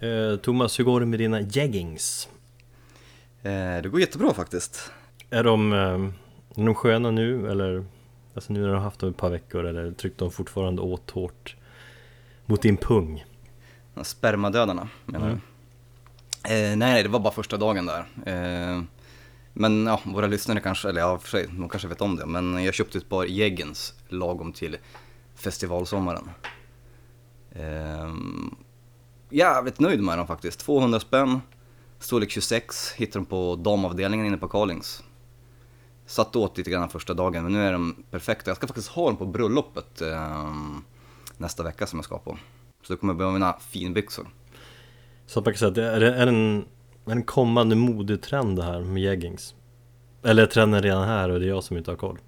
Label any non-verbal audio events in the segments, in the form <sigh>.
Eh, Thomas, hur går det med dina jeggings? Eh, det går jättebra faktiskt. Är de, eh, är de sköna nu eller? Alltså nu när du har haft dem ett par veckor eller tryckte de fortfarande åt hårt mot din pung? Spermadödarna menar Mm. du? Eh, nej, det var bara första dagen där. Eh, men ja, våra lyssnare kanske, eller ja, för sig, de kanske vet om det. Men jag köpte ett par Jeggens lagom till festivalsommaren. Eh, jävligt nöjd med dem faktiskt. 200 spänn, storlek 26, hittade dem på damavdelningen inne på Carlings. Satt åt lite grann första dagen, men nu är de perfekta. Jag ska faktiskt ha dem på bröllopet eh, nästa vecka som jag ska på. Så då kommer jag behöva mina finbyxor. Så man kan säga att det är, är det en, är en kommande modetrend det här med jeggings? Eller är trenden redan här och det är jag som inte har koll?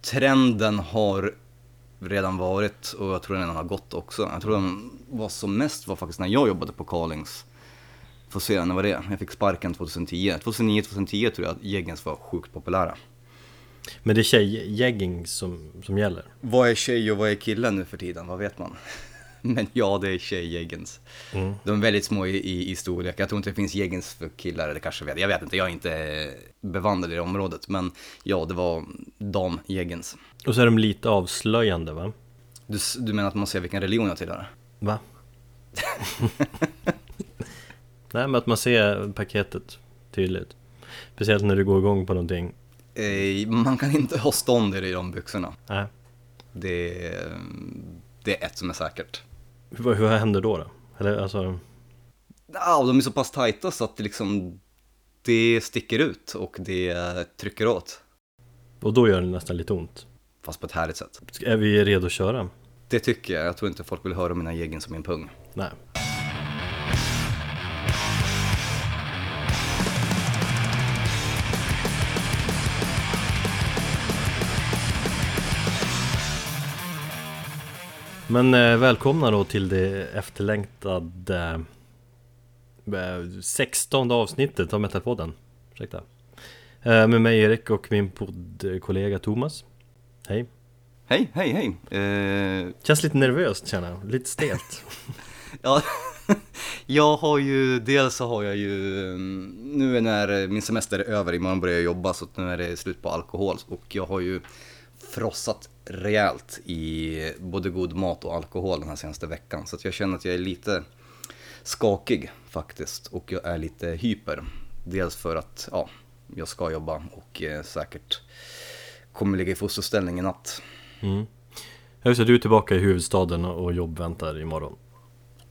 Trenden har redan varit och jag tror den redan har gått också. Jag tror den var som mest var faktiskt när jag jobbade på Carlings. Får se, när var det? Jag fick sparken 2010. 2009-2010 tror jag att Jeggens var sjukt populära. Men det är tjejjeggings som, som gäller? Vad är tjej och vad är kille nu för tiden? Vad vet man? <laughs> Men ja, det är tjejjeggens. Mm. De är väldigt små i, i, i storlek. Jag tror inte det finns jeggens för killar, eller kanske vet. Jag vet inte, jag är inte bevandrad i det området. Men ja, det var damjeggens. Och så är de lite avslöjande va? Du, du menar att man ser vilken religion jag tillhör? Va? <laughs> Nej men att man ser paketet tydligt Speciellt när du går igång på någonting Eh, man kan inte ha stånd i de byxorna. Nej, Det, är- det är ett som är säkert. Hur, hur händer då då? Eller alltså, Ja, de är så pass tajta så att det liksom det sticker ut och det trycker åt. och då gör det nästan lite ont Fast på ett härligt sätt. Är vi redo att köra? Det tycker jag. Jag tror inte folk vill höra mina geggen som min pung. Nej Men eh, välkomna då till det efterlängtade eh, 16 avsnittet av Metalpodden. Ursäkta. Eh, Med mig Erik och min poddkollega Thomas. Hej. Hej, hej, hej. Eh, Känns lite nervöst känner jag, lite stelt. <laughs> Ja, <laughs> jag har ju, dels så har jag ju, mm, nu när min semester är över, imorgon börjar jag jobba så nu är det slut på alkohol. Och jag har ju frossat rejält i både god mat och alkohol den här senaste veckan. Så jag känner att jag är lite skakig faktiskt och jag är lite hyper. Dels för att, ja, jag ska jobba och eh, säkert kommer ligga i fosterställning i natt. mm. Vill säga, du är tillbaka i huvudstaden och jobb väntar imorgon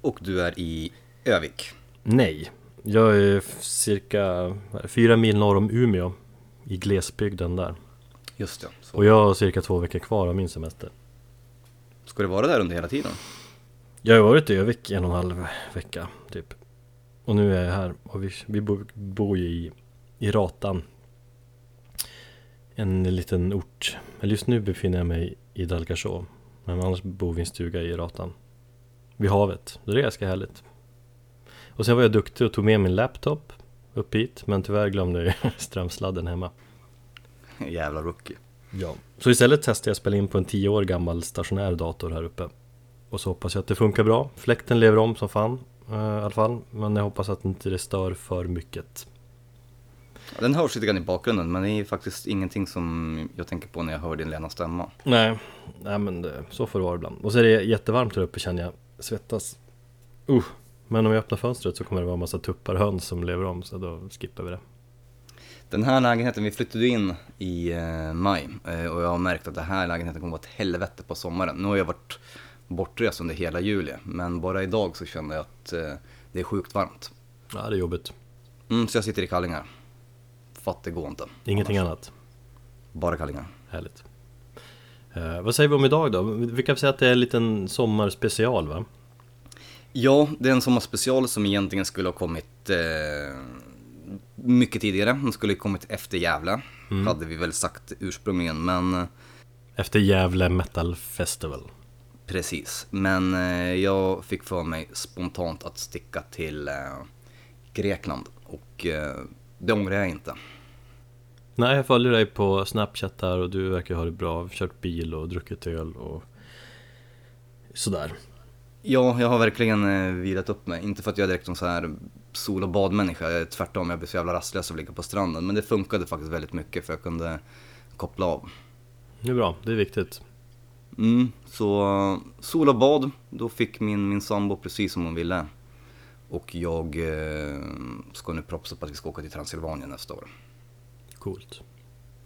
Och du är i Övik. Nej, jag är cirka det, fyra mil norr om Umeå I glesbygden där Just det. Så. Och jag har cirka två veckor kvar av min semester. Ska du vara där under hela tiden? Jag har varit i Övik en och en halv vecka typ. Och nu är jag här och vi, vi bor, bor ju i, i Ratan. En liten ort. Eller just nu befinner jag mig i Dalgasjå Men annars bor vi i en stuga i Ratan. Vid havet, det är ganska härligt. Och sen var jag duktig och tog med min laptop upp hit Men tyvärr glömde jag <laughs> strömsladden hemma <laughs> Jävla rookie. Ja. Så istället testade jag att spela in på en 10 år gammal stationär dator här uppe. Och så hoppas jag att det funkar bra. Fläkten lever om som fan eh, i alla fall. Men jag hoppas att inte det stör för mycket. Den hörs lite grann i bakgrunden men det är faktiskt ingenting som jag tänker på när jag hör din lena stämma. Nej, nej men det, så får det vara ibland. Och så är det jättevarmt här uppe känner jag. Svettas. Uh. Men om jag öppnar fönstret så kommer det vara en massa tuppar höns som lever om Så då skippar vi det Den här lägenheten, vi flyttade in i eh, maj eh, och jag har märkt att den här lägenheten kommer vara ett helvete på sommaren. Nu har jag varit bortrest under hela juli men bara idag så känner jag att eh, det är sjukt varmt. Ja det är jobbigt Mm, så jag sitter i kallingar. För att det går inte. Ingenting annars. annat Bara kallingar. Härligt eh, Vad säger vi om idag då? Vi kan säga att det är en liten sommarspecial va? Ja, det är en sommarspecial som egentligen skulle ha kommit eh, mycket tidigare. Den skulle kommit efter Gävle, hade vi väl sagt ursprungligen. Men eh, Efter Gävle Metal Festival precis. Men eh, jag fick för mig spontant att sticka till eh, Grekland. Och det ångrar jag inte. Nej, jag följer dig på Snapchat där och du verkar ha det bra, kört bil och druckit öl och sådär Ja, jag har verkligen vilat upp mig. Inte för att jag är direkt någon så här sol och badmänniska. Jag är Tvärtom, jag blir så jävla rastlös av att ligga på stranden. Men det funkade faktiskt väldigt mycket för jag kunde koppla av. Det är bra, det är viktigt. Mm, så eh, sol och bad, då fick min, min sambo precis som hon ville. Och jag eh, ska nu propsa på att vi ska åka till Transylvanien nästa år. Coolt.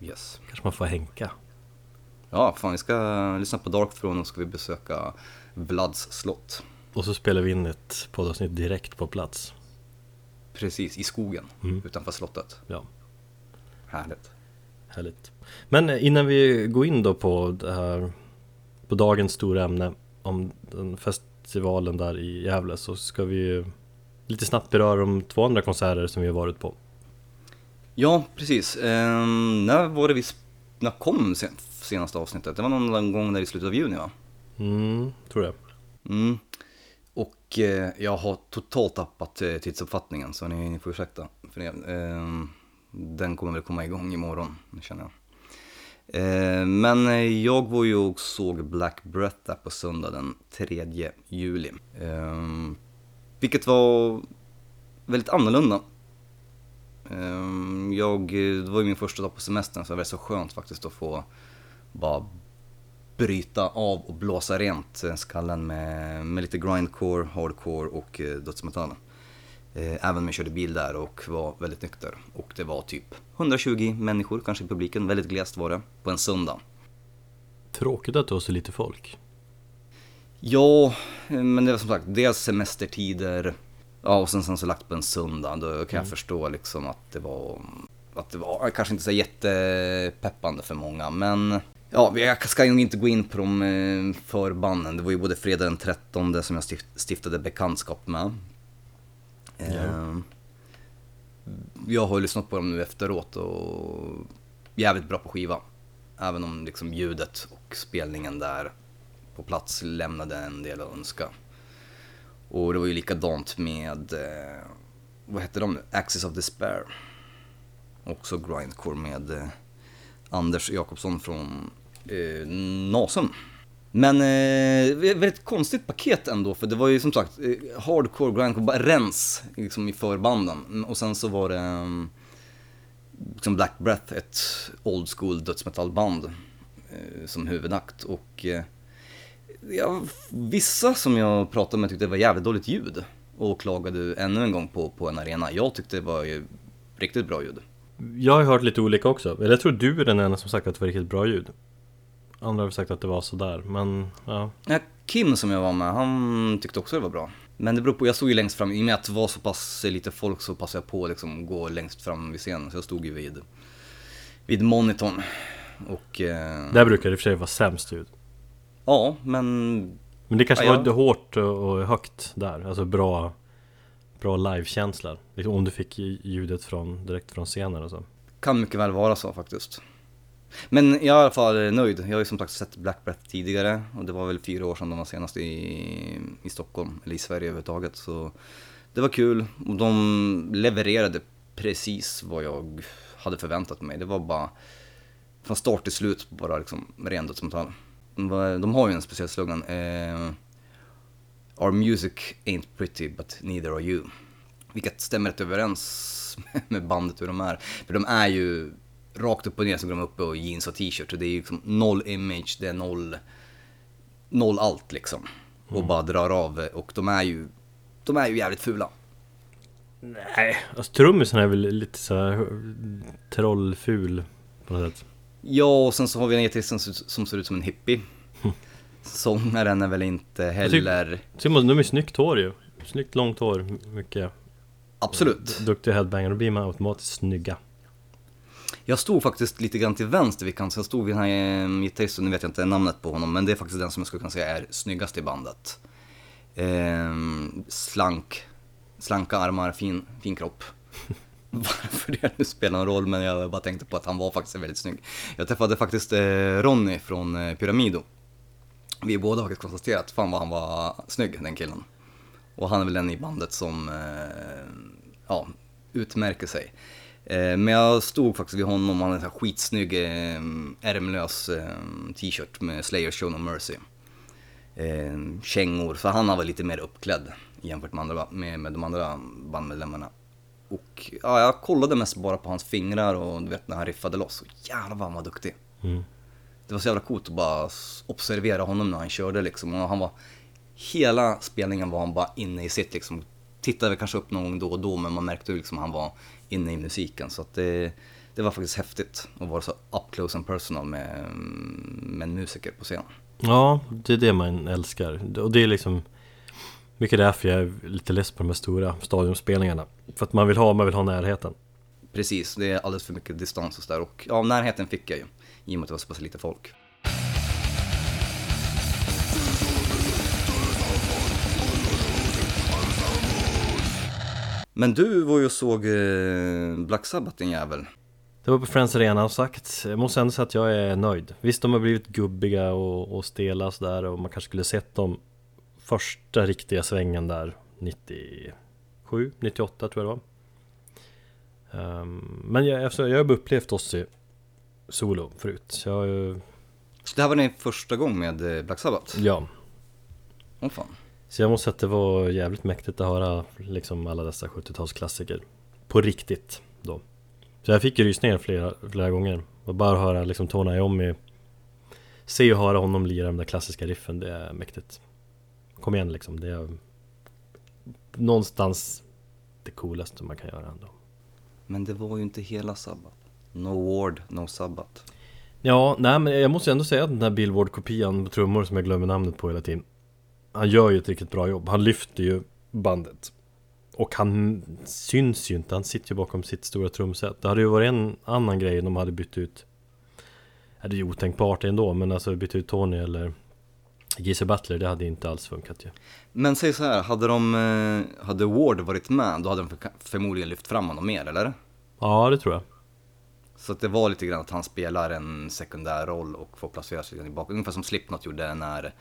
Yes. Kanske man får hänka. Ja, fan vi ska lyssna på Dark Throne och ska vi besöka Vlads slott. Och så spelar vi in ett poddavsnitt direkt på plats. Precis, i skogen Mm. utanför slottet. Ja, Härligt. härligt. Men eh, innan vi går in då på det här på dagens stora ämne om den festivalen där i Gävle så ska vi ju lite snabbt beröra de två andra konserter som vi har varit på. Ja, precis. Ehm, när var det vi... När kom sen, senaste avsnittet? Det var någon gång där i slutet av juni va? Mm, tror jag. Mm. Och eh, jag har totalt tappat eh, tidsuppfattningen så ni, ni får ursäkta för det. Eh, den kommer väl komma igång imorgon, känner jag. Eh, men eh, jag var ju och såg Black Breath där på söndag den 3 juli. Ehm, vilket var väldigt annorlunda. Ehm, jag, eh, det var ju min första dag på semestern så det var så skönt faktiskt att få bara bryta av och blåsa rent eh, skallen med, med lite grindcore, hardcore och eh, dödsmetall. Eh, Även om jag körde bil där och var väldigt nykter. Och det var typ 120 människor kanske i publiken, väldigt glest var det, på en söndag. Tråkigt att det var så lite folk. Ja, men det var som sagt dels semestertider, ja och sen, sen så lagt på en söndag. Då kan jag förstå liksom att det var, att det var kanske inte så jättepeppande för många. Men ja, jag ska ju inte gå in på de eh, förbanden. Det var ju både fredag den 13 som jag stift, stiftade bekantskap med. Eh, Jag har ju lyssnat på dem nu efteråt och jävligt bra på skiva. Även om liksom ljudet och spelningen där på plats lämnade en del att önska. Och det var ju likadant med, eh, vad hette de nu? Axis of Despair. Också grindcore med eh, Anders Jakobsson från eh, Nasum. Men eh, väldigt konstigt paket ändå, för det var ju som sagt eh, hardcore grindcore, rens liksom, i förbanden. Och sen så var det eh, liksom Black Breath, ett old school dödsmetallband eh, som huvudakt. Och eh, ja, vissa som jag pratade med tyckte det var jävligt dåligt ljud och klagade ännu en gång på, på en arena. Jag tyckte det var ju riktigt bra ljud. Jag har hört lite olika också. Eller jag tror du är den enda som sagt att det var riktigt bra ljud. Andra har sagt att det var sådär, men ja. Ja, Kim som jag var med, han tyckte också det var bra. Men det beror på, jag stod ju längst fram, i och med att det var så pass lite folk så passade jag på att liksom gå längst fram vid scenen. Så jag stod ju vid, vid monitorn. Och eh, Där brukar det i och för sig vara sämst ljud. ja, men Men det kanske Ja, var ja. lite hårt och högt där, alltså bra Bra livekänsla, liksom om du fick ljudet från, direkt från scenen och så kan mycket väl vara så faktiskt. Men jag är i alla fall nöjd. Jag har ju som sagt sett Black Breath tidigare och det var väl fyra år sedan de var senast i, i Stockholm, eller i Sverige överhuvudtaget. Så det var kul och de levererade precis vad jag hade förväntat mig. Det var bara från start till slut bara liksom ren dödsmetall. De, de har ju en speciell slogan. Eh, Our music ain't pretty but neither are you. Vilket stämmer rätt överens <laughs> med bandet hur de är. För de är ju rakt upp och ner så går de uppe och jeans och t-shirt. Och det är ju liksom noll image, det är noll, noll allt liksom. Och bara drar av och de är ju, de är ju jävligt fula. Nej, alltså trummisen är väl lite så här trollful på något sätt Ja, och sen så har vi en gitarrist som, som ser ut som en hippie. Sångaren är väl inte heller... Simon, de är snyggt hår ju Snyggt långt hår, mycket Absolut. Duktiga headbanger, då blir man automatiskt snygga Jag stod faktiskt lite grann till vänster vid kanten, jag stod vid den här eh, gitarristen, nu vet jag inte namnet på honom, men det är faktiskt den som jag skulle kunna säga är snyggast i bandet. Ehm, slank, slanka armar, fin, fin kropp. <laughs> Varför det nu spelar någon roll, men jag bara tänkte på att han var faktiskt väldigt snygg. Jag träffade faktiskt eh, Ronny från eh, Pyramido. Vi båda har konstaterat, fan vad han var snygg, den killen. Och han är väl den i bandet som, eh, ja, utmärker sig. Eh, men jag stod faktiskt vid honom, han hade en skitsnygg eh, ärmlös eh, t-shirt med Slayer Show No Mercy. eh, kängor. Så han var lite mer uppklädd jämfört med, andra, med, med de andra bandmedlemmarna. Och ja, jag kollade mest bara på hans fingrar och du vet när han riffade loss. Jävlar vad han var duktig. Mm. Det var så jävla coolt att bara observera honom när han körde liksom. Och han var, hela spelningen var han bara inne i sitt liksom. Tittade kanske upp någon gång då och då men man märkte ju liksom att han var inne i musiken. Så att det, det var faktiskt häftigt att vara så up close and personal med, med en musiker på scen. Ja, det är det man älskar. Och det är liksom mycket därför jag är lite less på de här stora stadionspelningarna. För att man vill ha, man vill ha närheten. Precis, det är alldeles för mycket distans och sådär. Och ja, närheten fick jag ju. I och med att det var så pass lite folk. Men du var ju och såg eh, Black Sabbath din jävel. Det var på Friends Arena och sagt, jag måste ändå säga att jag är nöjd. Visst, de har blivit gubbiga och, och stela sådär och man kanske skulle sett dem första riktiga svängen där 97, 98 tror jag det var. Ehm, men jag, alltså, jag har upplevt Ozzy solo förut. Så jag Så det här var din första gång med eh, Black Sabbath? ja. Åh fan. Så jag måste säga att det var jävligt mäktigt att höra liksom alla dessa 70-talsklassiker På riktigt då Så jag fick rysningar flera, flera gånger Och bara höra liksom Tony Iommi Se och höra honom lira de där klassiska riffen, det är mäktigt Kom igen liksom, det är Någonstans det coolaste man kan göra ändå men det var ju inte hela Sabbath. No Ward, no Sabbath. Ja, nej men jag måste ändå säga att den här Billboard-kopian på trummor som jag glömmer namnet på hela tiden Han gör ju ett riktigt bra jobb, han lyfter ju bandet Och han syns ju inte, han sitter ju bakom sitt stora trumset Det hade ju varit en annan grej om de hade bytt ut ja, Det är ju otänkbart ändå, men alltså bytt ut Tony eller Geezer Butler, det hade inte alls funkat ju Men säg så här, hade de, eh, hade Ward varit med, då hade de för, förmodligen lyft fram honom mer, eller? Ja, det tror jag Så att det var lite grann att han spelar en sekundär roll och får placera sig i bakgrunden. Ungefär som Slipknot gjorde när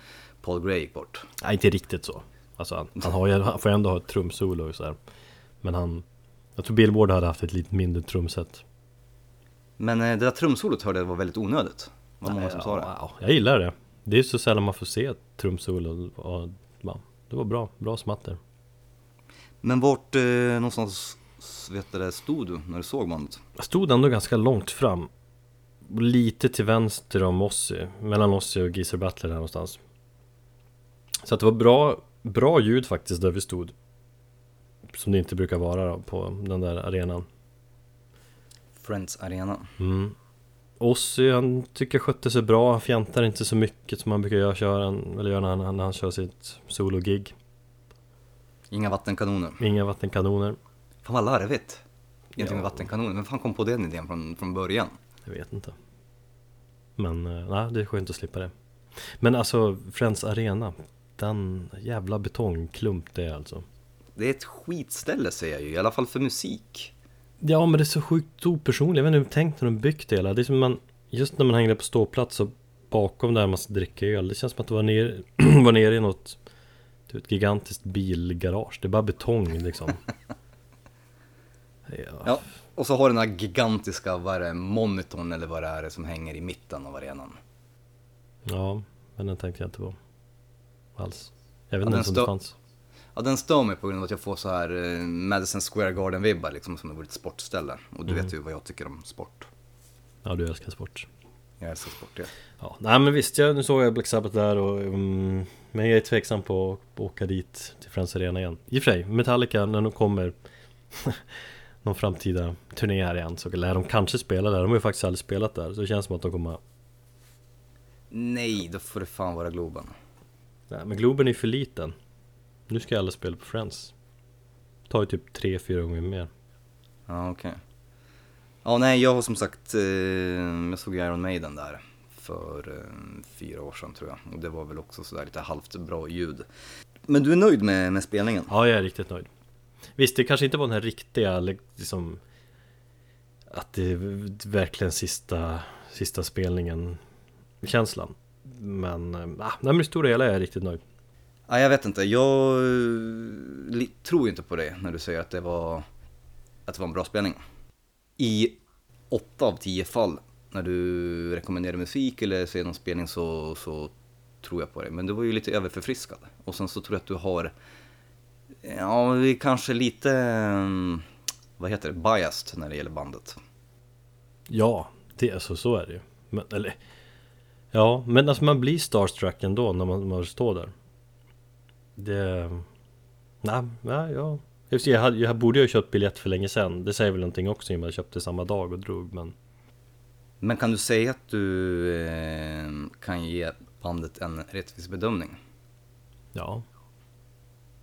Paul Gray gick bort. Nej, inte riktigt så Alltså han, han, har ju, han får ändå ha ett trumsolo och så här. Men han Jag tror Billboard hade haft ett lite mindre trumset Men eh, det där trumsolot hörde jag var väldigt onödigt. Det var många som sa det. Ja, jag gillar det. Det är så sällan man får se ett trumsolo och ja, det var bra, bra smatter. Men vart eh, någonstans vet du, stod du när du såg bandet? Jag stod ändå ganska långt fram. Lite till vänster om Ozzy, mellan Ozzy och Geezer Butler där någonstans. Så att det var bra, bra ljud faktiskt där vi stod. Som det inte brukar vara då, på den där arenan. Friends Arena. Mm. Ozzy, han tycker jag skötte sig bra, han fjantar inte så mycket som han brukar göra, köra, eller göra när han, när han kör sitt solo-gig. Inga vattenkanoner. Inga vattenkanoner. Fan vad larvigt. Egentligen Ja. med vattenkanoner. Vem fan kom på den idén från, från början? Jag vet inte. Men eh, nej, det är skönt att slippa det. Men alltså, Friends Arena. Den jävla betongklump det är alltså. Det är ett skitställe säger jag ju, i alla fall för musik. Ja, men det är så sjukt opersonligt. Jag vet inte hur de tänkt när de byggt det hela. Det är som man, just när man hänger på ståplats och bakom där man ska dricka öl. Det känns som att det var nere, <clears throat> var nere i något vet, gigantiskt bilgarage. Det är bara betong liksom. <laughs> Ja. Ja, och så har den här gigantiska, vad är det, monitorn eller vad det är som hänger i mitten av arenan. ja, men den tänkte jag inte på. Alls. Jag vet Ja, inte den ens om det fanns. Ja, den stör mig på grund av att jag får så här eh, Madison Square Garden-vibbar liksom som det vore ett sportställe. Och du Mm. vet ju vad jag tycker om sport. Ja, du älskar sport. Jag älskar sport, ja. Ja, nej men visst, jag, nu såg jag Black Sabbath där och mm, Men jag är tveksam på att åka dit till Friends Arena igen I och för sig, Metallica när de kommer <laughs> Någon framtida turné här igen så lär de kanske spela där De har ju faktiskt aldrig spelat där så det känns som att de kommer Nej, då får det fan vara Globen. Nej men Globen är ju för liten Nu ska alla spela på Friends Tar ju typ 3-4 gånger mer Ja, okej. Ja, nej, jag har som sagt, eh, jag såg Iron Maiden där för eh, fyra år sedan tror jag. Och det var väl också sådär lite halvt bra ljud. Men du är nöjd med, med spelningen? Ja, jag är riktigt nöjd Visst, det kanske inte var den här riktiga liksom Att det är verkligen sista, sista spelningen Känslan Men, äh, nej men i stora hela är jag riktigt nöjd Ja, jag vet inte, jag eh, tror ju inte på det när du säger att det var, att det var en bra spelning. I åtta av tio fall när du rekommenderar musik eller ser någon spelning så, så tror jag på dig. Men du var ju lite överförfriskad. Och sen så tror jag att du har, ja, kanske lite, mm, vad heter det, biased när det gäller bandet. Ja, det, alltså, så är det ju. Men, eller, ja, men alltså man blir starstruck ändå när man, man står där. Det... Nej, nej, ja. Jag, hade, jag borde ju ha köpt biljett för länge sedan. Det säger väl någonting också i och med att jag köpte samma dag och drog, men... Men kan du säga att du eh, kan ge bandet en rättvis bedömning? Ja.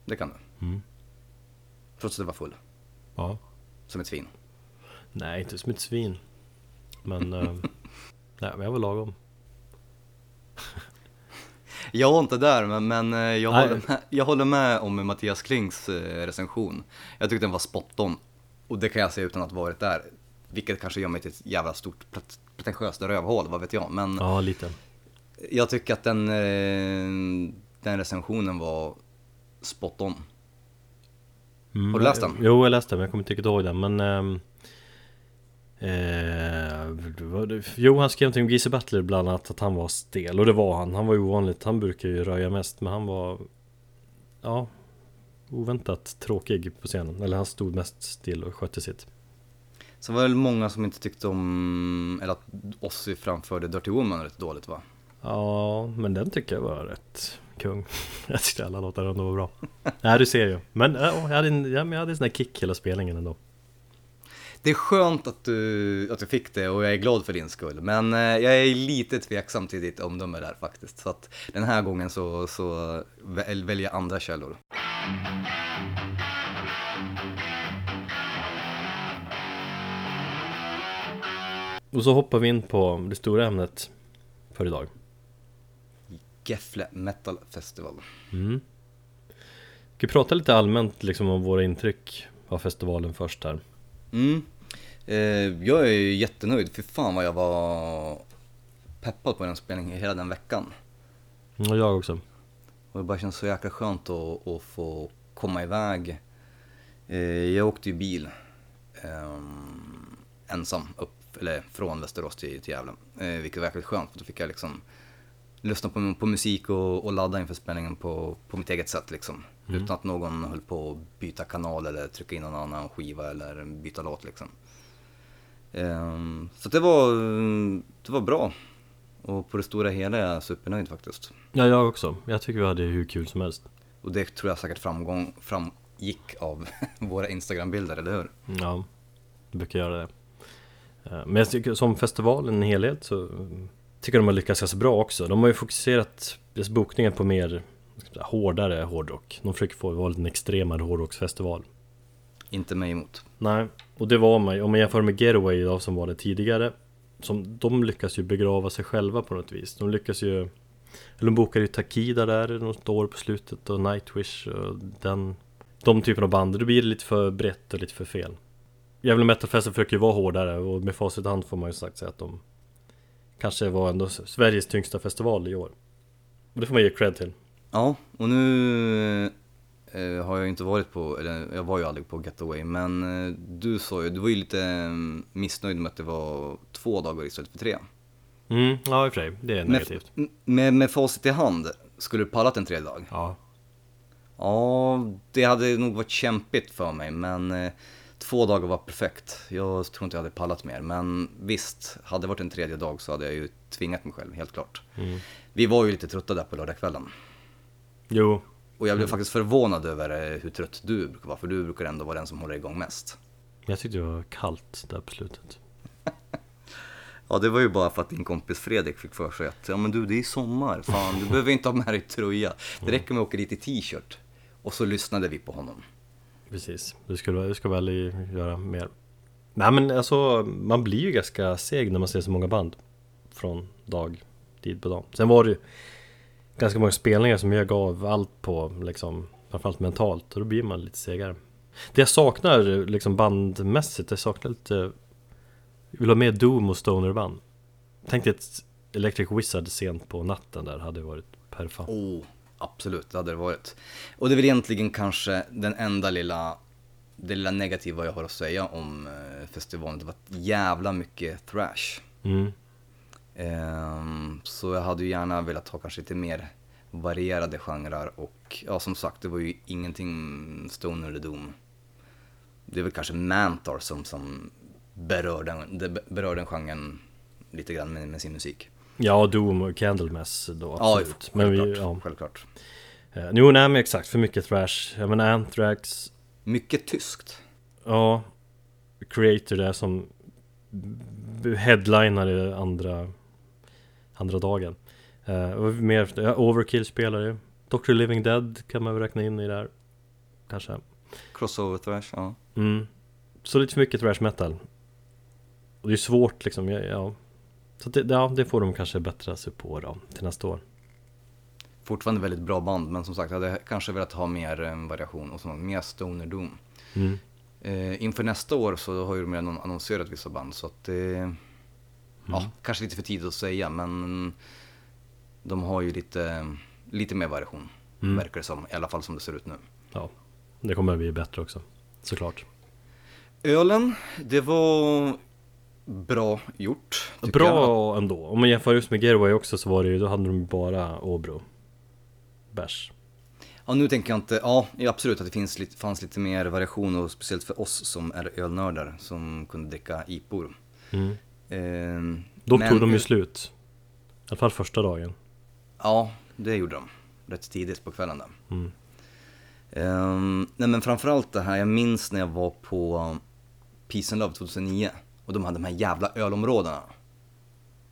Det kan du? Mm. Trots att du var full? Ja. Som ett svin? Nej, inte som ett svin. Men... eh, <laughs> nej, men jag var lagom. Jag var inte där, men, men eh, jag, Nej. håller med, jag håller med om Mattias Klings eh, recension. Jag tyckte den var spot on. Och det kan jag säga utan att varit där. Vilket kanske gör mig till ett jävla stort pret- pretentiöst rövhål, vad vet jag. Men Ja, lite. jag tycker att den, eh, den recensionen var spot on. Mm, Har du läst den? Jo, jag läste den, men jag kommer inte riktigt ihåg den. Men... Eh, jo, han skrev någonting om Geezer Butler bland annat, att han var stel. Och det var han. Han var ju ovanligt. Han brukar ju röja mest, men han var... Ja, oväntat tråkig på scenen. Eller han stod mest still och skötte sitt. Så var det väl många som inte tyckte om, eller att Ozzy framförde Dirty Woman rätt dåligt va? Ja, men den tycker jag var rätt kung. <laughs> Jag tyckte alla låtar ändå var bra. Nej, du ser ju. Men ja, jag hade en, ja, men jag hade en sån här kick hela spelningen ändå. Det är skönt att du, att du fick det och jag är glad för din skull. Men eh, jag är lite tveksam till ditt omdöme där faktiskt. Så att den här gången så, så väl- väljer jag andra källor. Och så hoppar vi in på det stora ämnet för idag. Gefle Metal Festival. Mm. Ska vi prata lite allmänt liksom om våra intryck av festivalen först här? Mm. Eh, jag är ju jättenöjd. Fy fan vad jag var peppad på den spelningen hela den veckan. Och jag också. Och det bara känns så jäkla skönt att, att få komma iväg. Eh, jag åkte ju bil ehm, ensam upp, eller från Västerås till, till Gävle. Eh, vilket var jäkligt skönt för då fick jag liksom lyssna på, på musik och, och ladda inför spelningen på, på mitt eget sätt liksom. Mm. Utan att någon höll på att byta kanal eller trycka in någon annan skiva eller byta låt liksom. Ehm, så det var, det var bra. Och på det stora hela är jag supernöjd faktiskt. Ja, jag också. Jag tycker vi hade hur kul som helst. Och det tror jag säkert framgång, framgick av <laughs> våra Instagram-bilder, eller hur? Ja, det brukar göra det. Eh, Men jag tycker som festivalen i helhet så tycker de har lyckats ganska bra också. De har ju fokuserat deras bokningar på mer säga, hårdare hårdrock. De försöker få vara en extremare hårdrocksfestival. Inte mig emot. Nej, och det var man ju. Om man jämför med Getaway då, som var det tidigare. Som, de lyckas ju begrava sig själva på något vis. De lyckas ju... Eller de bokar ju Takida där något år på slutet och Nightwish och den... De typen av band. Då blir det lite för brett och lite för fel. Jävla Metal Festival försöker ju vara hårdare och med facit i hand får man ju sagt säga att de Kanske var ändå Sveriges tyngsta festival i år. Och det får man ge cred till. Ja, och nu eh, har jag inte varit på, eller jag var ju aldrig på Getaway, men eh, du sa ju, du var ju lite eh, missnöjd med att det var två dagar istället för tre. Mm, ja i och för sig. Det är negativt. Med, med, med facit i hand, skulle du pallat en tredje dag? Ja. Ja, det hade nog varit kämpigt för mig, men eh, två dagar var perfekt. Jag tror inte jag hade pallat mer, men visst, hade det varit en tredje dag så hade jag ju tvingat mig själv, helt klart. Mm. Vi var ju lite trötta där på lördagskvällen. Jo. Och jag blev faktiskt förvånad över eh, hur trött du brukar vara, för du brukar ändå vara den som håller igång mest. Jag tyckte det var kallt där på slutet. <laughs> Ja, det var ju bara för att din kompis Fredrik fick för sig att ja men du, det är sommar, fan du <laughs> behöver inte ha med dig tröja. Det räcker med att åka dit i t-shirt. Och så lyssnade vi på honom. Precis, du ska, du ska väl göra mer. Nej men alltså, man blir ju ganska seg när man ser så många band Från dag, tid på dag. Sen var det ju Ganska många spelningar som jag gav allt på liksom Framförallt mentalt och då blir man lite segare. Det jag saknar liksom bandmässigt, jag saknar lite Jag vill ha mer Doom och Stoner-band. Tänk dig ett Electric Wizard sent på natten där hade varit perfekt. Oh, absolut, det hade det varit. Och det är väl egentligen kanske den enda lilla, det lilla negativa jag har att säga om eh, festivalen. Det var jävla mycket thrash. mm. Ehm, så jag hade ju gärna velat ha kanske lite mer varierade genrer och ja som sagt det var ju ingenting Stoner eller Doom. Det är väl kanske Mantar som, som berör, den, berör den genren lite grann med, med sin musik. Ja, Doom och Candlemass då Ja, absolut. självklart. vi, ja. självklart. Eh, Jo, nej men exakt, för mycket thrash. Jag menar Anthrax, Mycket tyskt. ja, Creator där som headlinade andra, andra dagen. Och mer, ja, Overkill spelar ju. Dr. Living Dead kan man väl räkna in i där. Kanske. Crossover thrash, ja. Mm. Så lite för mycket thrash metal. Och det är svårt liksom, ja. ja. Så det, ja, det får de kanske bättra sig på då, till nästa år. Fortfarande väldigt bra band, men som sagt jag hade kanske velat ha mer eh, variation och sånt, mer Stoner Doom. Mm. Eh, inför nästa år så har ju de redan annonserat vissa band så att det... Ja, kanske lite för tidigt att säga men de har ju lite, lite mer variation. Mm. Verkar det som, i alla fall som det ser ut nu. Ja, det kommer bli bättre också. Såklart. Ölen, det var bra gjort. Bra jag. ändå. Om man jämför just med Getaway också så var det ju, då hade de bara Åbro. Bärs. Ja, nu tänker jag inte, ja absolut att det finns lite, fanns lite mer variation och speciellt för oss som är ölnördar som kunde dricka IPor. Mm. Eh, Då men- tog de ju slut. I alla fall första dagen. Ja, det gjorde de. Rätt tidigt på kvällen där. Mm. Ehm, nej men framförallt det här, jag minns när jag var på Peace and Love 2009 och de hade de här jävla ölområdena.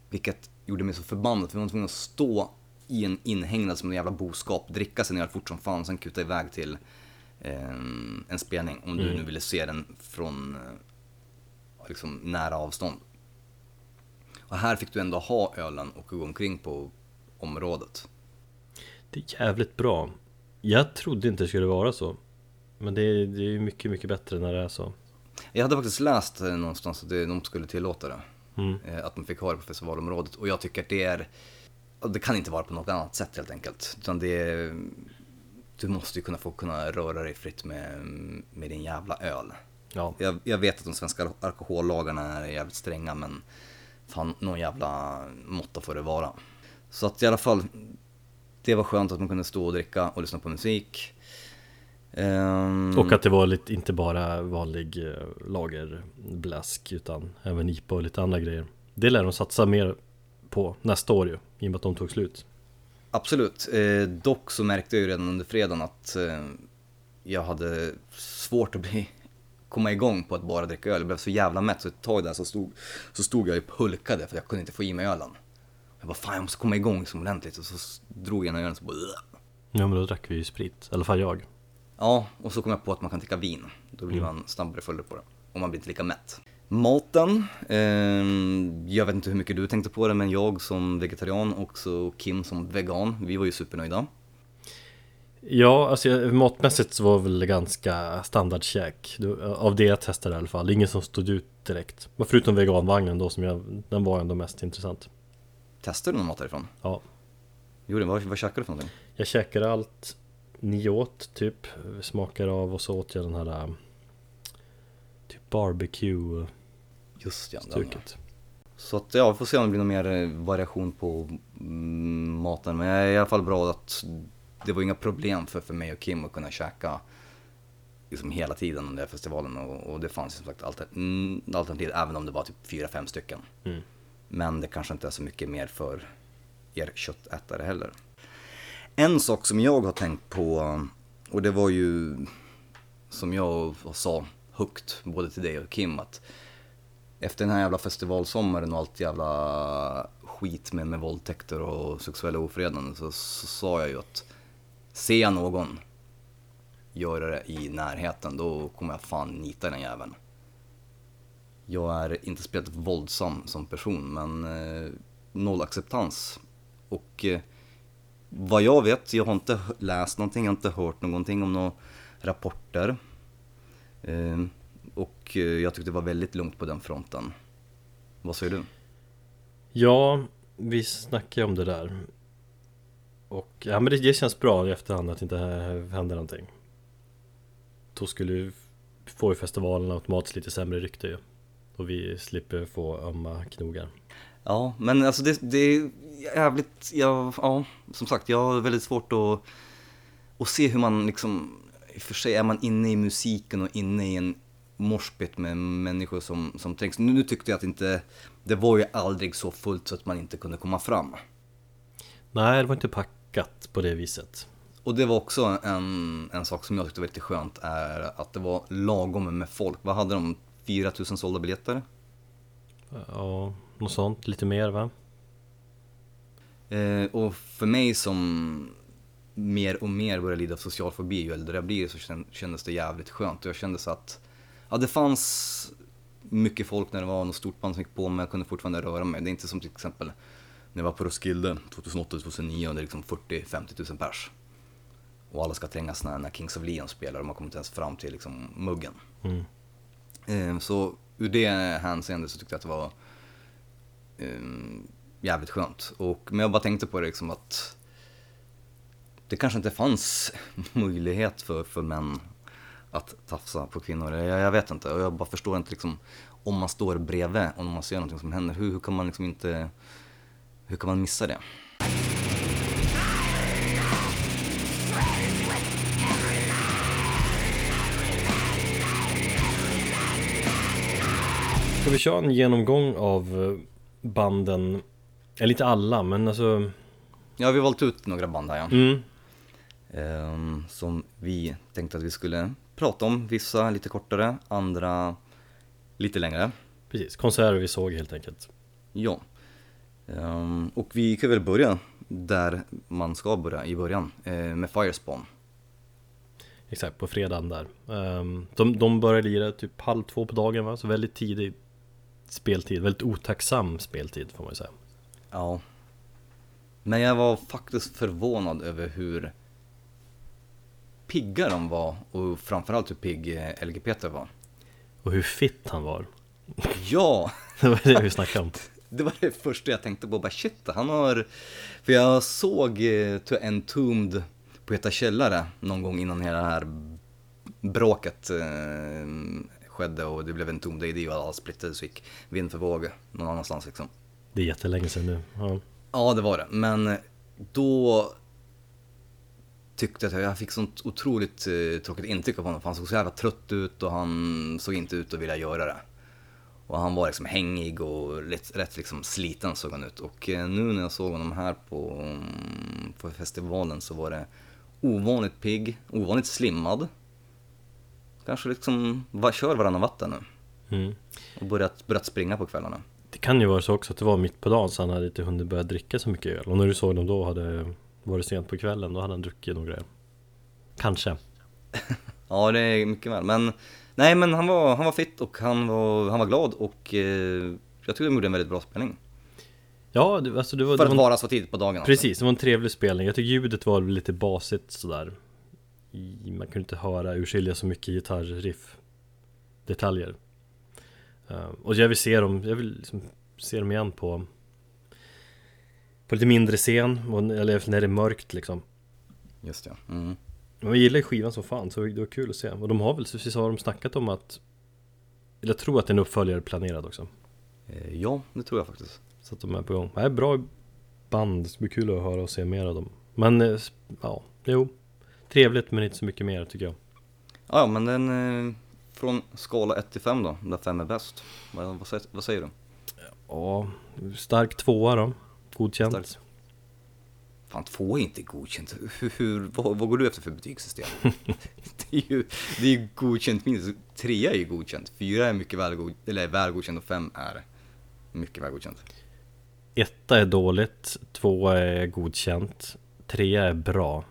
Vilket gjorde mig så förbannad för vi var tvungna att stå i en inhägnad som en jävla boskap, dricka sin öl fort som fan, sen kuta iväg till ehm, en spelning om du nu ville se den från eh, liksom nära avstånd. Och här fick du ändå ha ölen och gå omkring på området. Det är jävligt bra. Jag trodde inte det skulle vara så. Men det är, det är mycket, mycket bättre när det är så. Jag hade faktiskt läst eh, någonstans att de skulle tillåta det. Mm. Eh, Att de fick ha det på festivalområdet. Och jag tycker att det är... Det kan inte vara på något annat sätt helt enkelt. Utan det är... Du måste ju kunna få kunna röra dig fritt med, med din jävla öl. Ja, Jag, jag vet att de svenska alkohollagarna är jävligt stränga men fan, någon jävla måtta får det vara. Så att i alla fall, det var skönt att man kunde stå och dricka och lyssna på musik. Ehm, och att det var lite, inte bara vanlig eh, lagerbläsk utan även IPA och lite andra grejer. Det lär de satsa mer på nästa år ju, i och med att de tog slut. Absolut. Eh, dock så märkte jag ju redan under fredagen att eh, jag hade svårt att bli, komma igång på att bara dricka öl. Jag blev så jävla mätt så ett tag där så stod, så stod jag och pulkade för jag kunde inte få i mig ölen. Jag bara fan jag måste komma igång liksom ordentligt och så drog jag en öl och så bara. Ja men då drack vi ju sprit, i alla fall jag. Ja, och så kom jag på att man kan dricka vin. Då blir man snabbare full på det. Och man blir inte lika mätt. Maten, ehm, jag vet inte hur mycket du tänkte på det, men jag som vegetarian och så Kim som vegan, vi var ju supernöjda. Ja, alltså matmässigt så var det väl ganska standardkäk Av det jag testade i alla fall, ingen som stod ut direkt Men Förutom veganvagnen då som jag, den var ändå mest intressant Testade du någon mat därifrån? Ja, Jo, vad, vad käkade du för någonting? jag käkade allt ni åt typ Smakade av och så åt jag den här äh, Typ barbecue Just ja, stuket Så att ja, vi får se om det blir någon mer eh, variation på mm, maten. Men jag är i alla fall bra att det var inga problem för, för mig och Kim att kunna käka liksom hela tiden under festivalen och, och det fanns som sagt mm, alternativ även om det var typ fyra fem stycken. Mm. Men det kanske inte är så mycket mer för er köttätare heller. En sak som jag har tänkt på och det var ju som jag sa högt både till dig och Kim att efter den här jävla festivalsommaren och allt jävla skit med, med våldtäkter och sexuella ofredanden så, så sa jag ju att ser jag någon göra det i närheten då kommer jag fan nita den jäveln. Jag är inte speciellt våldsam som person men eh, noll acceptans. Och eh, vad jag vet, jag har inte läst någonting, jag har inte hört någonting om några rapporter. Eh, och eh, jag tyckte det var väldigt lugnt på den fronten. Vad säger du? Ja, vi snackade om det där Och ja men det, det känns bra i efterhand att det inte händer någonting Då skulle ju få festivalen automatiskt lite sämre rykte ju Och vi slipper få ömma knogar. Ja, men alltså det, det jävligt, jag, ja, som sagt, jag har väldigt svårt att, att se hur man liksom, i och för sig är man inne i musiken och inne i en moshpit med människor som, som trängs. Nu, nu tyckte jag att inte, det var ju aldrig så fullt så att man inte kunde komma fram. Nej, det var inte packat på det viset. Och det var också en, en sak som jag tyckte var lite skönt, är att det var lagom med folk. Vad hade de? 4000 sålda biljetter? Ja, något sånt. Lite mer va? Eh, och för mig som mer och mer börjar lida av social fobi ju äldre jag blir så kän- kändes det jävligt skönt. Och jag kände så att, ja det fanns mycket folk när det var något stort band som gick på men jag kunde fortfarande röra mig. Det är inte som till exempel när jag var på Roskilde 2008-2009 och det är liksom 40-50 000 pers. Och alla ska trängas när, när Kings of Leon spelar och man kommer inte ens fram till liksom muggen. Mm. Eh, Så ur det hänseendet så tyckte jag att det var eh, jävligt skönt. Och, men jag bara tänkte på det liksom att det kanske inte fanns <laughs> möjlighet för, för män att tafsa på kvinnor. Jag, jag vet inte och jag bara förstår inte liksom om man står bredvid och man ser någonting som händer, hur, hur kan man liksom inte, hur kan man missa det? Ska vi köra en genomgång av banden? Eller inte alla, men alltså... Ja, vi har valt ut några band här ja. Mm. Ehm, som vi tänkte att vi skulle prata om. Vissa lite kortare, andra lite längre. Precis, konserter vi såg helt enkelt. Ja. Ehm, och vi kan väl börja där man ska börja, i början, eh, med Firespawn. Exakt, på fredagen där. Ehm, de, de började lira typ halv två på dagen va? Så väldigt tidig speltid. Väldigt otacksam speltid får man ju säga. Ja. Men jag var faktiskt förvånad över hur pigga de var och framförallt hur pigg eh, LG Peter var. Och hur fit han var. <laughs> Ja! Det var det vi snackade om. <laughs> Det var det första jag tänkte på, bara shit, han har... För jag såg eh, To Entombed på Heta Källare någon gång innan hela det här bråket eh, skedde och det blev Entombed AD och alla splittades och gick vind för våg någon annanstans liksom. Det är jättelänge sedan nu. Ja. Ja, det var det. Men då tyckte jag att jag fick sånt otroligt eh, tråkigt intryck av honom. För han såg så jävla trött ut och han såg inte ut att vilja göra det. Och han var liksom hängig och rätt, rätt liksom sliten såg han ut. Och eh, nu när jag såg honom här på, mm, på festivalen så var det ovanligt pigg, ovanligt slimmad. Kanske liksom va, kör varannan vatten nu. Mm. Och börjat, börjat springa på kvällarna. Det kan ju vara så också att det var mitt på dagen så han hade inte hunnit börja dricka så mycket öl. Och när du såg dem då hade varit sent på kvällen, då hade han druckit några öl. Kanske. <laughs> Ja, det är mycket väl. Men nej, men han var, han var fit och han var, han var glad och eh, jag tyckte de gjorde en väldigt bra spelning. Ja, det, alltså det var... För att var vara så tidigt på dagen. alltså. Precis, det var en trevlig spelning. Jag tycker ljudet var lite basigt sådär. Man kunde inte höra urskilja så mycket gitarriff Detaljer Och jag vill se dem, jag vill liksom se dem igen på På lite mindre scen, eller när det är mörkt liksom Just det. Mm. Men jag gillar skivan som fan, så det var kul att se Och de har väl, precis har de snackat om att eller Jag tror att en uppföljare är planerad också Eh, ja, det tror jag faktiskt. Så att de är på gång. Det är bra band, det ska bli kul att höra och se mer av dem. Men eh, ja, jo. Trevligt men inte så mycket mer tycker jag. Ja, men den eh, från skala 1 till 5 då, där 5 är bäst. Vad, vad, säger, vad säger du? Ja, stark tvåa då. Godkänt. Starkt. Fan, två är inte godkänt. Hur, hur, vad, vad går du efter för betygssystem? <laughs> det är ju det är ju godkänt minst. Trea är ju godkänt. Fyra är mycket väl, god, eller är väl godkänt och fem är mycket väl godkänt. Etta är dåligt, tvåa är godkänt, trea är bra,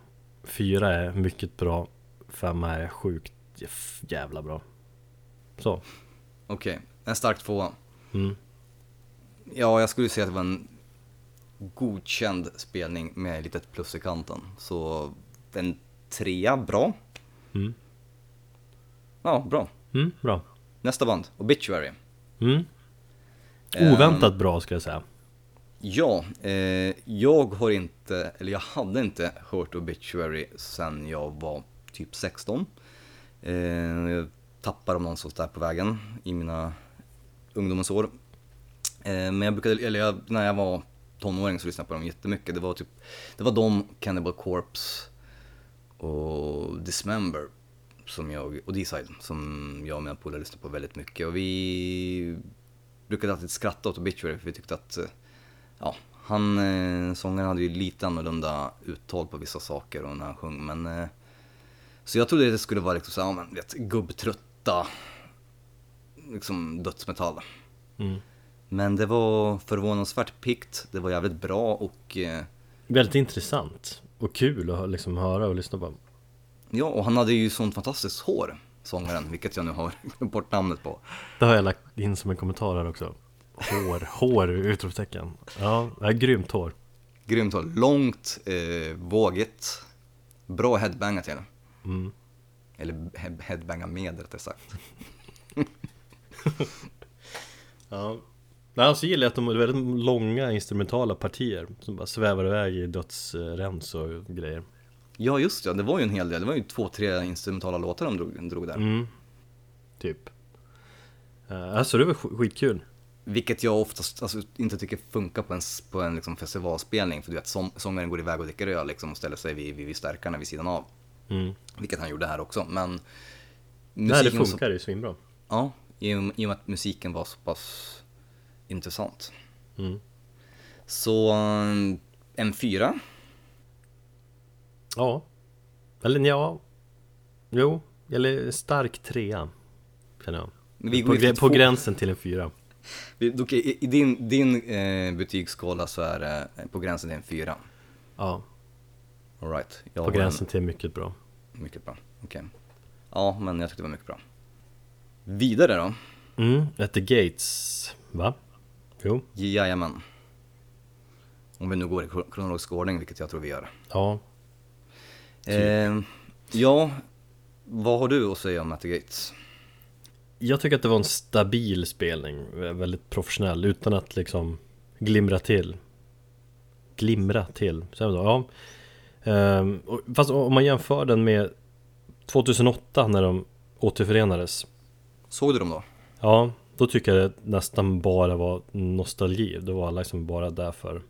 fyra är mycket bra, femma är sjukt jävla bra. Så. Okej, en stark tvåa. Mm. Ja, jag skulle säga att det var en godkänd spelning med litet plus i kanten. Så en trea, bra. Mm. Ja, bra. Mm, bra. Nästa band, Obituary. Mm. Ehm, Oväntat bra ska jag säga. Ja, eh, jag har inte, eller jag hade inte hört Obituary sen jag var typ 16. Eh, tappar tappade dem någonstans där på vägen i mina ungdomens år. Eh, men jag brukade, eller jag, när jag var tonåring så lyssnade jag på dem jättemycket. Det var typ, det var de, Cannibal Corpse och Dismember som jag, och D-side som jag och mina polare lyssnade på väldigt mycket. Och vi brukade alltid skratta åt Obituary för vi tyckte att, eh, ja, han, eh, sångaren hade ju lite annorlunda uttal på vissa saker och när han sjöng men Så jag trodde att det skulle vara liksom så ja men vet, gubbtrött gubbtrötta Liksom dödsmetall Mm. Men det var förvånansvärt pikt, det var jävligt bra och eh, Väldigt intressant och kul att liksom höra och lyssna på. Ja, och han hade ju sånt fantastiskt hår, sångaren, vilket jag nu har <laughs> glömt bort namnet på. Det har jag lagt in som en kommentar här också. Hår, <laughs> hår, utropstecken. Ja, det är grymt hår. Grymt hår, långt, eh, vågigt, bra headbanga till. Mm. Eller he- headbanga med rättare sagt. <laughs> Ja. Nej, alltså gillar jag att de har väldigt långa instrumentala partier som bara svävar iväg i dödsrens och grejer. Ja, just ja, det var ju en hel del. Det var ju två, tre instrumentala låtar de drog, drog där. Mm. Typ. Uh, alltså det var sk- skitkul. Vilket jag oftast alltså, inte tycker funkar på en, på en liksom, festivalspelning. För du vet, sång, sångaren går iväg och dricker öl liksom, och ställer sig vid, vid, vid stärkarna vid sidan av. Mm. Vilket han gjorde här också. Men Nej det så- funkar ju svinbra. Ja, i och, i och med att musiken var så pass intressant. Mm. Så en fyra. Ja. Eller ja. Jo. Eller stark trea. Känner jag. Vi på, går på två- gränsen till en fyra. I, i din, din eh, betygsskala så är det på gränsen till en fyra. Ja. All right. Jag På gränsen till mycket bra. Mycket bra. Okej. Ja, men jag tyckte det var mycket bra. Vidare då. Mm. At the Gates. Va? Jo. Jajamän. Om vi nu går i kro- kronologisk ordning, vilket jag tror vi gör. Ja. Eh, ja, vad har du att säga om At the Gates? Jag tycker att det var en stabil spelning, väldigt professionell utan att liksom glimra till Glimra till, säger man så? Ja Ehm, Fast om man jämför den med 2008 när de återförenades. Såg du dem då? Ja, då tycker jag det nästan bara var nostalgi. Då var alla liksom bara där för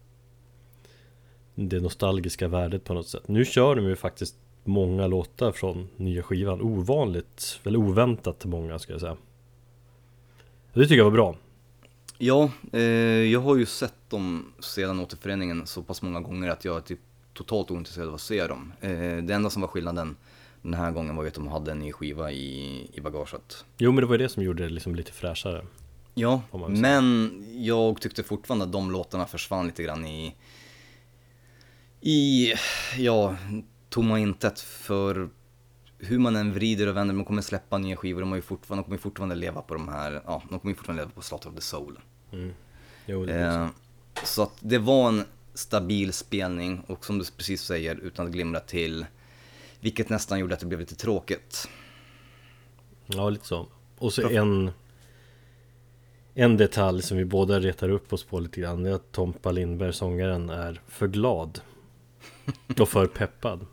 Det nostalgiska värdet på något sätt. Nu kör de ju faktiskt många låtar från nya skivan. Ovanligt, eller oväntat många ska jag säga. Det tycker jag var bra. Ja, eh, jag har ju sett dem sedan återföreningen så pass många gånger att jag typ totalt ointresserad av att se dem. Eh, det enda som var skillnaden den här gången var ju att de hade en ny skiva i, i bagaget. Jo men det var ju det som gjorde det liksom lite fräschare Ja, men jag tyckte fortfarande att de låtarna försvann lite grann i, i, ja, tomma intet för hur man än vrider och vänder, man kommer släppa nya skivor, de, har ju fortfarande, de kommer fortfarande leva på de här, ja, de kommer fortfarande leva på Slaughter of the Soul. mm. Jo Eh, så att det var en stabil spelning och som du precis säger, utan att glimra till. Vilket nästan gjorde att det blev lite tråkigt. Ja, lite så. Och så en En detalj som vi båda retar upp oss på lite grann Det är att Tompa Lindberg, sångaren, är för glad <laughs> Och för peppad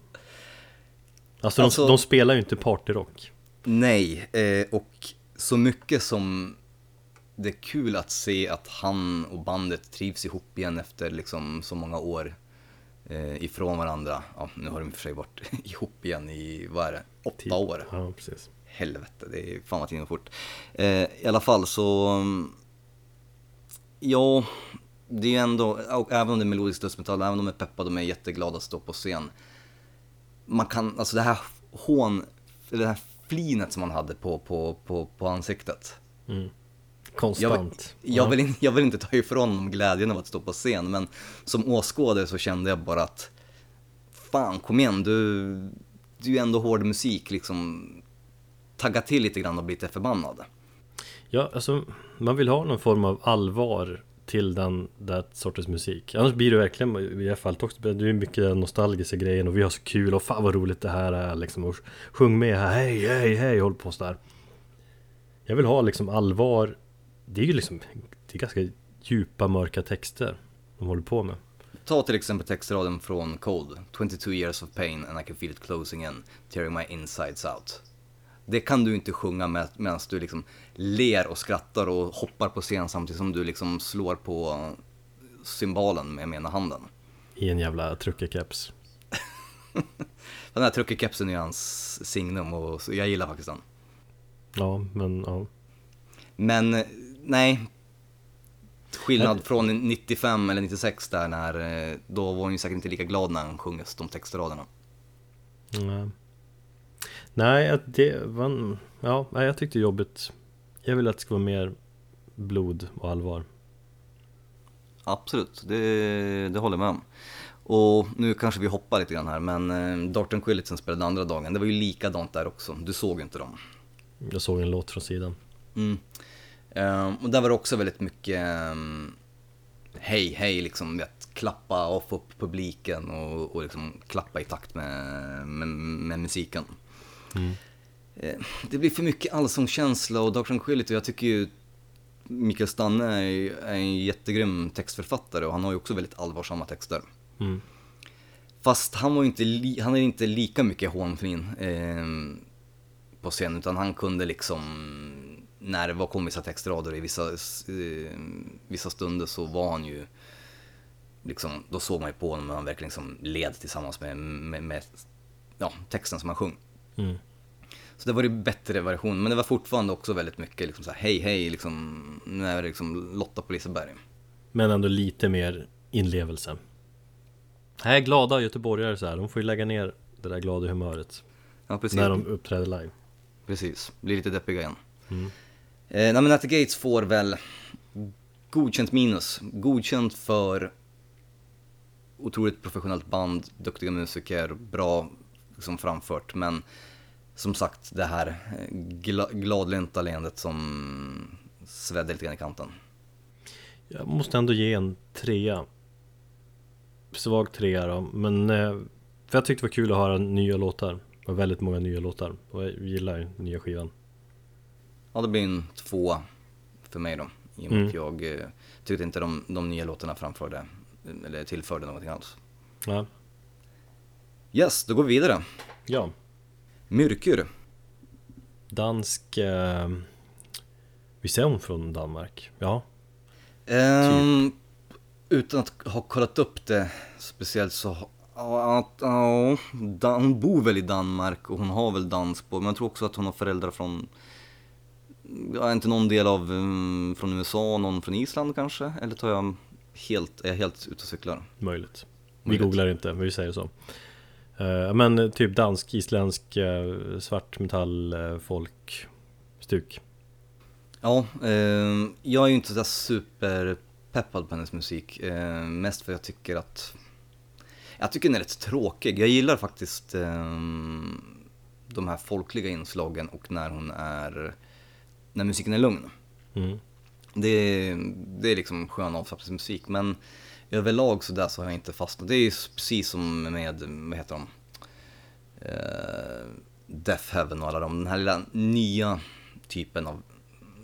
Alltså, Alltså- de, de spelar ju inte partyrock Nej, eh, och så mycket som det är kul att se att han och bandet trivs ihop igen efter liksom så många år eh, ifrån varandra. Ja, nu har de i och för sig varit <laughs> ihop igen i, vad är det, åtta år. Ja, precis Helvete, det är fan vad tiden går fort. Eh, I alla fall så, mm, ja, det är ju ändå, även om det är melodisk dödsmetall, även om de är peppade och de är jätteglada att stå på scen. Man kan, alltså det här hån, eller det här flinet som man hade på, på, på, på ansiktet. mm. Jag, Konstant. jag, vill, in- jag vill inte ta ifrån dem glädjen av att stå på scen, men som åskådare så kände jag bara att Fan, kom igen, du, du är ju ändå hård musik, liksom. Tagga till lite grann och bli lite förbannad. Ja, alltså man vill ha någon form av allvar till den där sortens musik. Annars blir det verkligen, i alla fall också, det är mycket den nostalgiska grejen och vi har så kul och fan vad roligt det här är liksom. Och sjung med här, hej hej hej, håll på sådär Jag vill ha liksom allvar Det är ju liksom, det är ganska djupa mörka texter de håller på med Ta till exempel textraden från Cold. 22 years of pain and I can feel it closing in, tearing my insides out. Det kan du inte sjunga med, medan du liksom ler och skrattar och hoppar på scen samtidigt som du liksom slår på cymbalen med ena handen. I en jävla truckerkeps. <laughs> Den här truckerkepsen är hans signum och jag gillar faktiskt den. Ja, men ja. Men nej, skillnad från 95 eller 96 där när, eh, då var han ju säkert inte lika glad när han sjunger de textraderna. Nej. Det var Ja, jag tyckte jobbigt Jag vill att det ska vara mer blod och allvar Absolut, det, det håller jag med om. Och nu kanske vi hoppar lite grann här, men eh, Darton Quillitsen spelade andra dagen. Det var ju likadant där också. Du såg ju inte dem. Jag såg en låt från sidan Mm. Ehm, och där var det också väldigt mycket ehm, hej, hej, liksom vet, klappa och få upp publiken och, och liksom klappa i takt med, med, med musiken. mm. Eh, Det blir för mycket allsångskänsla och Darton Quillity, jag tycker ju Mikael Stanne är, är en jättegrym textförfattare och han har ju också väldigt allvarsamma texter. Mm. Fast han var ju inte, han är inte lika mycket hånflin eh, på scen utan han kunde liksom, när det var kom vissa textrader i vissa, eh, vissa stunder så var han ju, liksom, då såg man ju på honom och han verkligen liksom led tillsammans med, med, med ja, texten som han sjöng. Mm. Så det var ju bättre version, men det var fortfarande också väldigt mycket liksom så här, hej hej, liksom, nu är det liksom Lotta på Liseberg. Men ändå lite mer inlevelse Nej, glada göteborgare så här, de får ju lägga ner det där glada humöret Ja, precis. När de uppträder live Precis, blir lite deppiga igen. Mm. Eh, nej men At the Gates får väl godkänt minus. Godkänt för otroligt professionellt band, duktiga musiker, bra liksom framfört. Men som sagt, det här eh, gla, gladlynta leendet som svedde lite grann i kanten. Jag måste ändå ge en trea Svag trea då, men eh, För jag tyckte det var kul att höra nya låtar Det var väldigt många nya låtar och jag gillar nya skivan Ja, det blir en två för mig då. I och med Mm. att jag eh, tyckte inte de, de nya låtarna framförde, eller tillförde någonting alls. Ja, Yes, då går vi vidare. ja. Myrkur. Dansk eh, Visst är hon från Danmark? Ja Ehm, utan att ha kollat upp det speciellt så, ja, att- ja, hon bor väl i Danmark och hon har väl dansspår, men jag tror också att hon har föräldrar från, ja, inte någon del av, um, från USA, någon från Island kanske? Eller tar jag helt, är jag helt ute och cyklar? Möjligt Vi Möjligt. googlar inte, men vi säger så Eh, Men eh, typ dansk, isländsk, eh, svart metall, eh, folk Stuk Ja, ehm, jag är ju inte så superpeppad på hennes musik. Eh, mest för att jag tycker att... Jag tycker den är rätt tråkig. Jag gillar faktiskt ehm, de här folkliga inslagen och när hon är... När musiken är lugn. mm. Det är, det är liksom skön avslappningsmusik. Men överlag så där så har jag inte fastnat. Det är ju precis som med, vad heter de? Eh, Death Heaven och alla de. Den här lilla nya typen av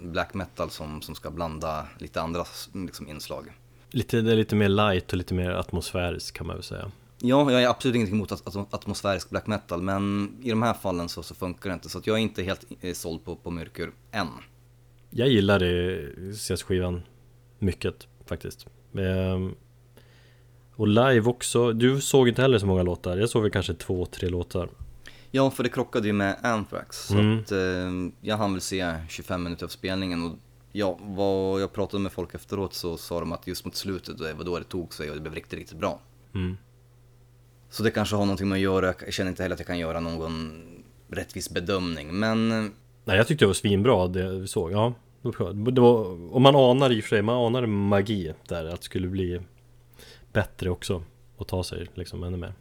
black metal som, som ska blanda lite andra liksom, inslag. Lite, det är lite mer light och lite mer atmosfäriskt kan man väl säga Ja, jag är absolut ingenting emot atmosfärisk black metal, men i de här fallen så, så funkar det inte. Så jag är inte helt eh, såld på, på mörker än. Jag gillar det senaste skivan mycket faktiskt Ehm, Och live också, du såg inte heller så många låtar Jag såg väl kanske två, tre låtar Ja, för det krockade ju med Anthrax. Så Mm. att, eh, jag hann väl se 25 minuter av spelningen och ja, vad jag pratade med folk efteråt så sa de att just mot slutet, det var då det tog sig och det blev riktigt, riktigt bra. mm. Så det kanske har någonting med att göra, jag känner inte heller att jag kan göra någon rättvis bedömning, men eh, Nej jag tyckte det var svinbra det vi såg, ja det var, Och man anar i och för sig, man anar magi där att det skulle bli Bättre också Och ta sig liksom ännu mer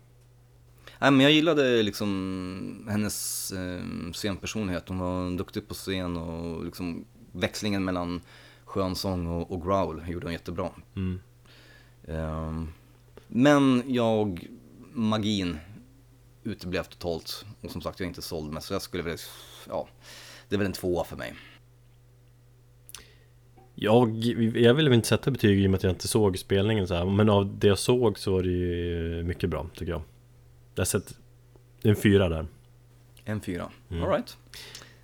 Nej men jag gillade liksom hennes eh, scenpersonlighet. Hon var duktig på scen och liksom växlingen mellan skönsång och, och growl gjorde hon jättebra. mm. Ehm, men jag, magin uteblev totalt. Och som sagt jag är inte såld med så jag skulle väl, ja, det är väl en tvåa för mig. Jag, jag ville inte sätta betyg i och med att jag inte såg spelningen så här Men av det jag såg så var det ju mycket bra tycker jag Jag har sett en fyra där En fyra, Mm. alright.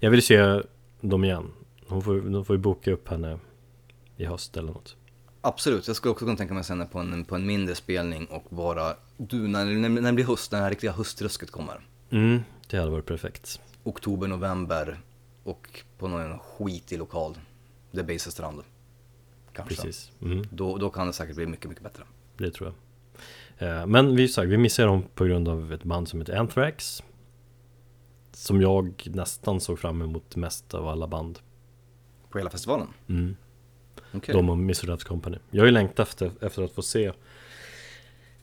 Jag vill se dem igen. Hon får, de får ju boka upp henne i höst eller något. Absolut, jag skulle också kunna tänka mig sen på en, på en mindre spelning och bara, du, när, när, när det blir höst, när det här riktiga höstrusket kommer. Mm, det hade varit perfekt. Oktober, november och på någon skitig lokal. Det är Beiserstrand. Kanske. Precis. Mm, Då, då kan det säkert bli mycket, mycket bättre. det tror jag. Eh, Men vi, sagt, vi missade dem på grund av ett band som heter Anthrax. Som jag nästan såg fram emot mest av alla band. På hela festivalen? Mm. Okay. De och Mr. Company. Jag har ju längtat efter, efter att få se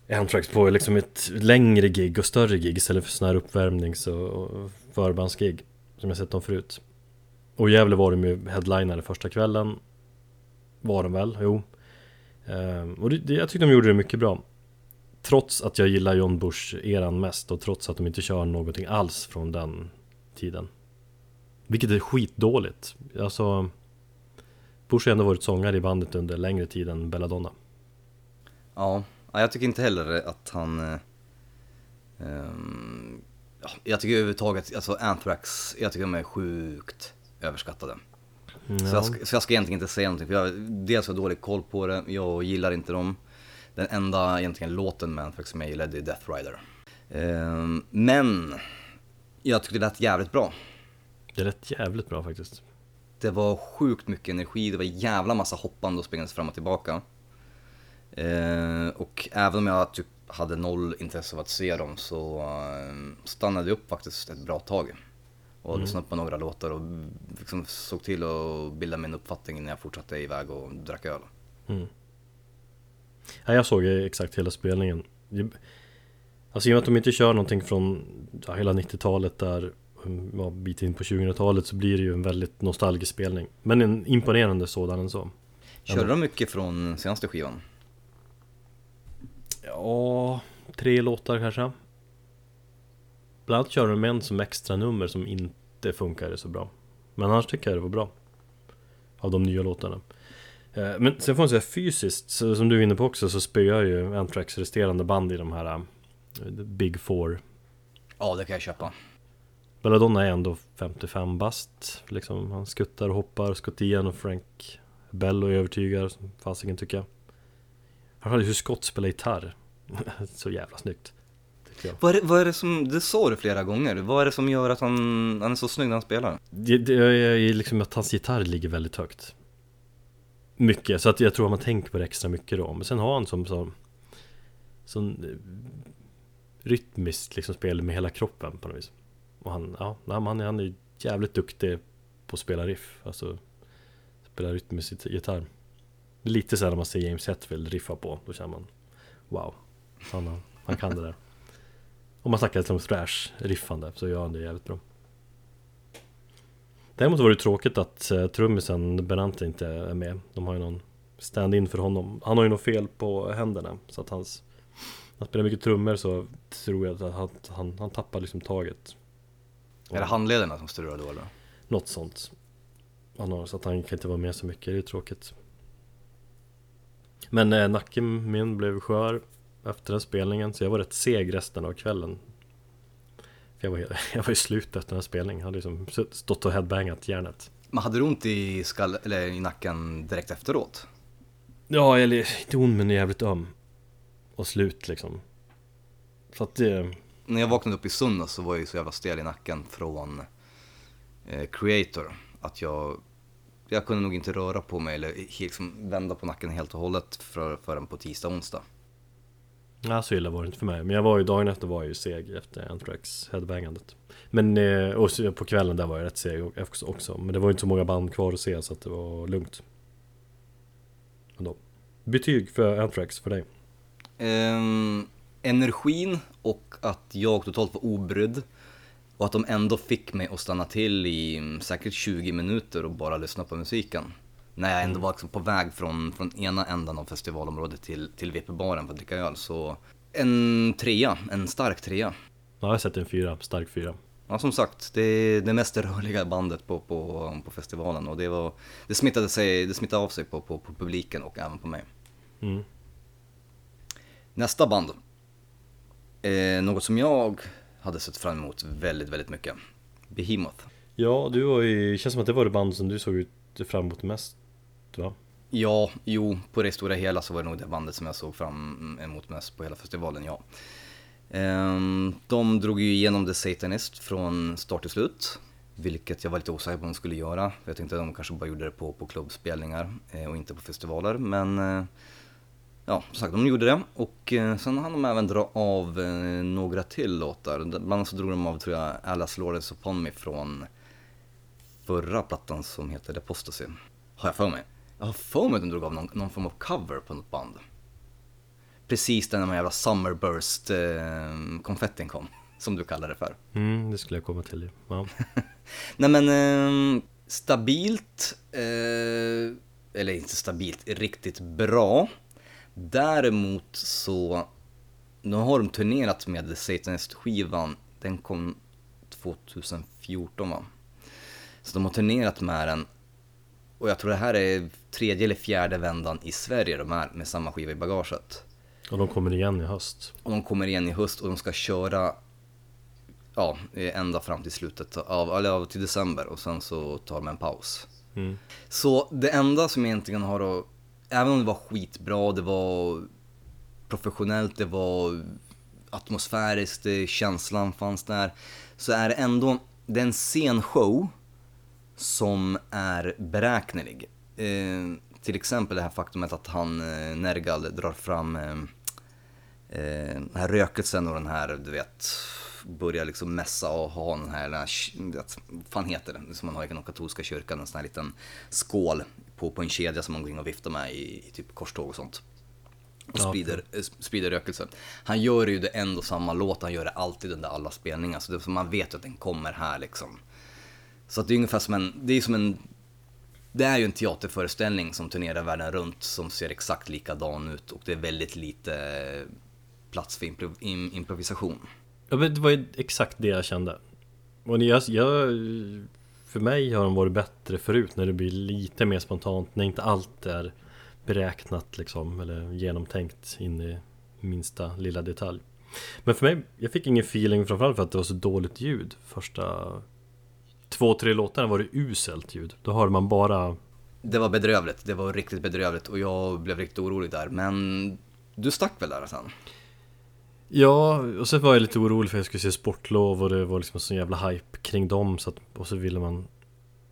Anthrax på liksom ett längre gig och större gig istället för sådana här uppvärmnings och förbandsgig som jag sett dem förut. Och i Gävle var de ju headlinare första kvällen. Var de väl? Jo. Ehm, och det, jag tyckte de gjorde det mycket bra. Trots att jag gillar John Bush-eran mest och trots att de inte kör någonting alls från den tiden. Vilket är skitdåligt. Alltså Bush har ändå varit sångare i bandet under längre tid än Belladonna. Ja, ja, jag tycker inte heller att han... ja, jag tycker överhuvudtaget, alltså Anthrax, jag tycker de är sjukt överskattade. Så, jag ska, så jag ska egentligen inte säga någonting, för jag dels har dålig koll på det, jag gillar inte dem. Den enda egentligen låten med Anthrax som jag gillade är Death Rider. Ehm, men, jag tyckte det lät jävligt bra. Det lät jävligt bra faktiskt. Det var sjukt mycket energi, det var jävla massa hoppande och springandes fram och tillbaka. Eh, och även om jag typ hade noll intresse av att se dem så eh, stannade jag upp faktiskt ett bra tag. Och lyssnade på några låtar och liksom såg till att bilda min uppfattning innan jag fortsatte iväg och drack öl. Ja, jag såg exakt hela spelningen. Alltså i och med att de inte kör någonting från ja, hela 90-talet där ja, bit in på 2000-talet så blir det ju en väldigt nostalgisk spelning. Men en imponerande sådan en så. Körde de mycket från senaste skivan? Ja, tre låtar kanske. Bland annat kör de en som extra nummer som inte funkade så bra. Men annars tycker jag det var bra. Av de nya låtarna. Eh, Men sen får man säga fysiskt, som du är inne på också, så spöar ju Anthrax resterande band i de här eh, Big Four. Ja, det kan jag köpa. Belladonna är ändå 55 bast. Liksom, han skuttar och hoppar. Scott Ian och Frank Bello övertygar, som fasiken tycker jag. Han hade hur Scott spelar gitarr. <laughs> så jävla snyggt. Vad är, det, vad är det som, det sa du flera gånger, vad är det som gör att han, han är så snygg när han spelar? Det, det är liksom att hans gitarr ligger väldigt högt Mycket, så att jag tror att man tänker på det extra mycket då Men sen har han som så Sån eh, Rytmiskt liksom spel med hela kroppen på något vis och han, ja, han, är- han är jävligt duktig på att spela riff Alltså Spela rytmisk gitarr lite så här när man ser James Hetfield riffa på Då känner man Wow Han, han kan det där Om man snackar om thrash-riffande så gör han det jävligt bra Däremot var det tråkigt att eh, trummisen Benante inte är med. De har ju någon stand-in för honom. Han har ju något fel på händerna. Så att hans... Han spelar mycket trummor så tror jag att han, han, han tappar liksom taget. Är det handlederna som strular då eller? Något sånt. Han har, så att han kan inte vara med så mycket, det är tråkigt. Men eh, nacken min blev skör efter den spelningen så jag var rätt seg resten av kvällen. För jag var, <laughs> jag var ju slut efter den spelningen, jag hade liksom stått och headbangat järnet. Men hade du ont i, skall, eller i nacken direkt efteråt? Ja, eller inte ond men jävligt öm. Och slut liksom. Så att det... När jag vaknade upp i söndags så var jag ju så jävla stel i nacken från eh, Creator att jag, jag kunde nog inte röra på mig eller liksom vända på nacken helt och hållet för, förrän på tisdag onsdag. Ja, så illa var det inte för mig. Men jag var ju dagen efter var jag ju seg efter Anthrax headbangandet. Men eh, och på kvällen där var jag rätt seg också-. Men det var ju inte så många band kvar att se så att det var lugnt. Ändå. Betyg för Anthrax för dig? Ehm, energin och att jag totalt var obrydd och att de ändå fick mig att stanna till i mm, säkert 20 minuter och bara lyssna på musiken. När jag ändå var liksom på väg från, från ena ändan av festivalområdet till, till VP-baren för att dricka öl. Så en trea, en stark trea. Ja, jag har sett en fyra, stark fyra. Ja som sagt, det är det mest rörliga bandet på, på, på festivalen och det, var, det, smittade sig, det smittade av sig på, på, på publiken och även på mig. Mm. Nästa band. Eh, något som jag hade sett fram emot väldigt, väldigt mycket. Behemoth. Ja, du var ju, känns som att det var det band som du såg ut fram emot mest va? Ja, jo, på det stora hela så var det nog det bandet som jag såg fram emot mest på hela festivalen, ja. Ehm, de drog ju igenom The Satanist från start till slut. Vilket jag var lite osäker på om de skulle göra. Jag tänkte att de kanske bara gjorde det på, på klubbspelningar eh, och inte på festivaler. Men eh, ja, som sagt, de gjorde det. Och eh, sen hann de även dra av några till låtar. Bland annat så drog de av, tror jag, Alice Lawrence Upon Me från förra plattan som heter Apostasy. Har jag för mig. Jag har för mig att de drog av någon, någon form av cover på något band. Precis när den här jävla Summerburst-konfettin kom <laughs> som du kallar det för. Mm, det skulle jag komma till. Ja. <laughs> Nej men, eh, stabilt, eh, eller inte stabilt, riktigt bra. Däremot så, nu har de turnerat med Satanist-skivan, den kom 2014 va? Så de har turnerat med den och jag tror det här är tredje eller fjärde vändan i Sverige de är med samma skiva i bagaget. Och de kommer igen i höst. Och de kommer igen i höst och de ska köra ja, ända fram till slutet av, eller till december och sen så tar de en paus. Mm. Så det enda som egentligen har att, även om det var skitbra, det var professionellt, det var atmosfäriskt, känslan fanns där, så är det ändå, det är en scenshow som är beräknelig. Eh, till exempel det här faktumet att han, eh, Nergal, drar fram eh, eh, den här rökelsen och den här, du vet, börjar liksom mässa och ha den här, vad fan heter det, som man har i den katolska kyrkan, en sån här liten skål på, på en kedja som man går in och viftar med i, i typ korståg och sånt. Och ja. sprider, eh, sprider rökelsen. Han gör ju det ändå samma låt, han gör det alltid under alla spelningar, så, det, så man vet ju att den kommer här liksom. Så att det är ungefär som en, det är som en, det är ju en teaterföreställning som turnerar världen runt som ser exakt likadan ut och det är väldigt lite plats för improv, improvisation. Ja men det var ju exakt det jag kände. Och jag, jag, för mig har de varit bättre förut när det blir lite mer spontant, när inte allt är beräknat liksom, eller genomtänkt in i minsta lilla detalj. Men för mig, jag fick ingen feeling framförallt för att det var så dåligt ljud första två, tre låtarna var det uselt ljud. Då hörde man bara... Det var bedrövligt, det var riktigt bedrövligt och jag blev riktigt orolig där. Men du stack väl där sen? Ja, och sen var jag lite orolig för att jag skulle se sportlov och det var liksom en sån jävla hype kring dem så att, och så ville man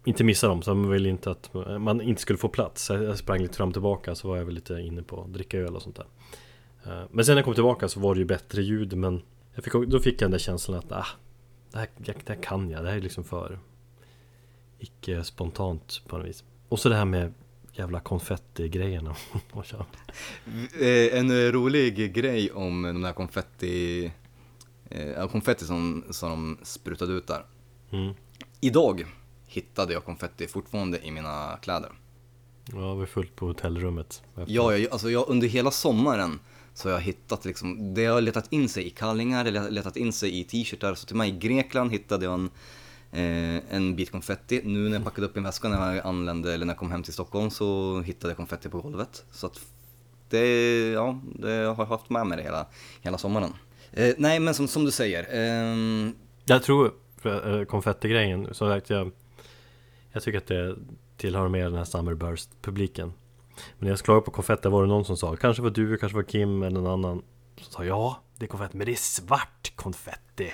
inte missa dem, så man ville inte att man inte skulle få plats. Jag sprang lite fram och tillbaka så var jag väl lite inne på att dricka öl och sånt där. Eh, men sen när jag kom tillbaka så var det ju bättre ljud men jag fick, då fick jag den där känslan att ah, det, här, det här kan jag, det här är liksom för icke spontant på något vis. Och så det här med jävla konfetti-grejerna. <laughs> Eh, en rolig grej om de här konfetti, eh, konfetti som, som de sprutade ut där. Mm. Idag hittade jag konfetti fortfarande i mina kläder. Ja, det var fullt på hotellrummet. Ja, jag, alltså jag, under hela sommaren så har jag hittat liksom, det har letat in sig i kallingar, det har letat in sig i t-shirtar. Så till mig i Grekland hittade jag en eh, en bit konfetti. Nu när jag packade upp min väska när jag anlände, eller när jag kom hem till Stockholm så hittade jag konfetti på golvet. Så att det, ja, det har jag haft med mig det hela, hela sommaren. Eh, nej men som, som du säger. Eh... Jag tror, för, eh, konfettigrejen, som sagt jag, jag tycker att det tillhör mer den här Summerburst-publiken. Men när jag skulle på konfetti var det någon som sa, kanske var du, kanske var Kim eller någon annan. Som sa ja, det är konfetti, men det är svart konfetti.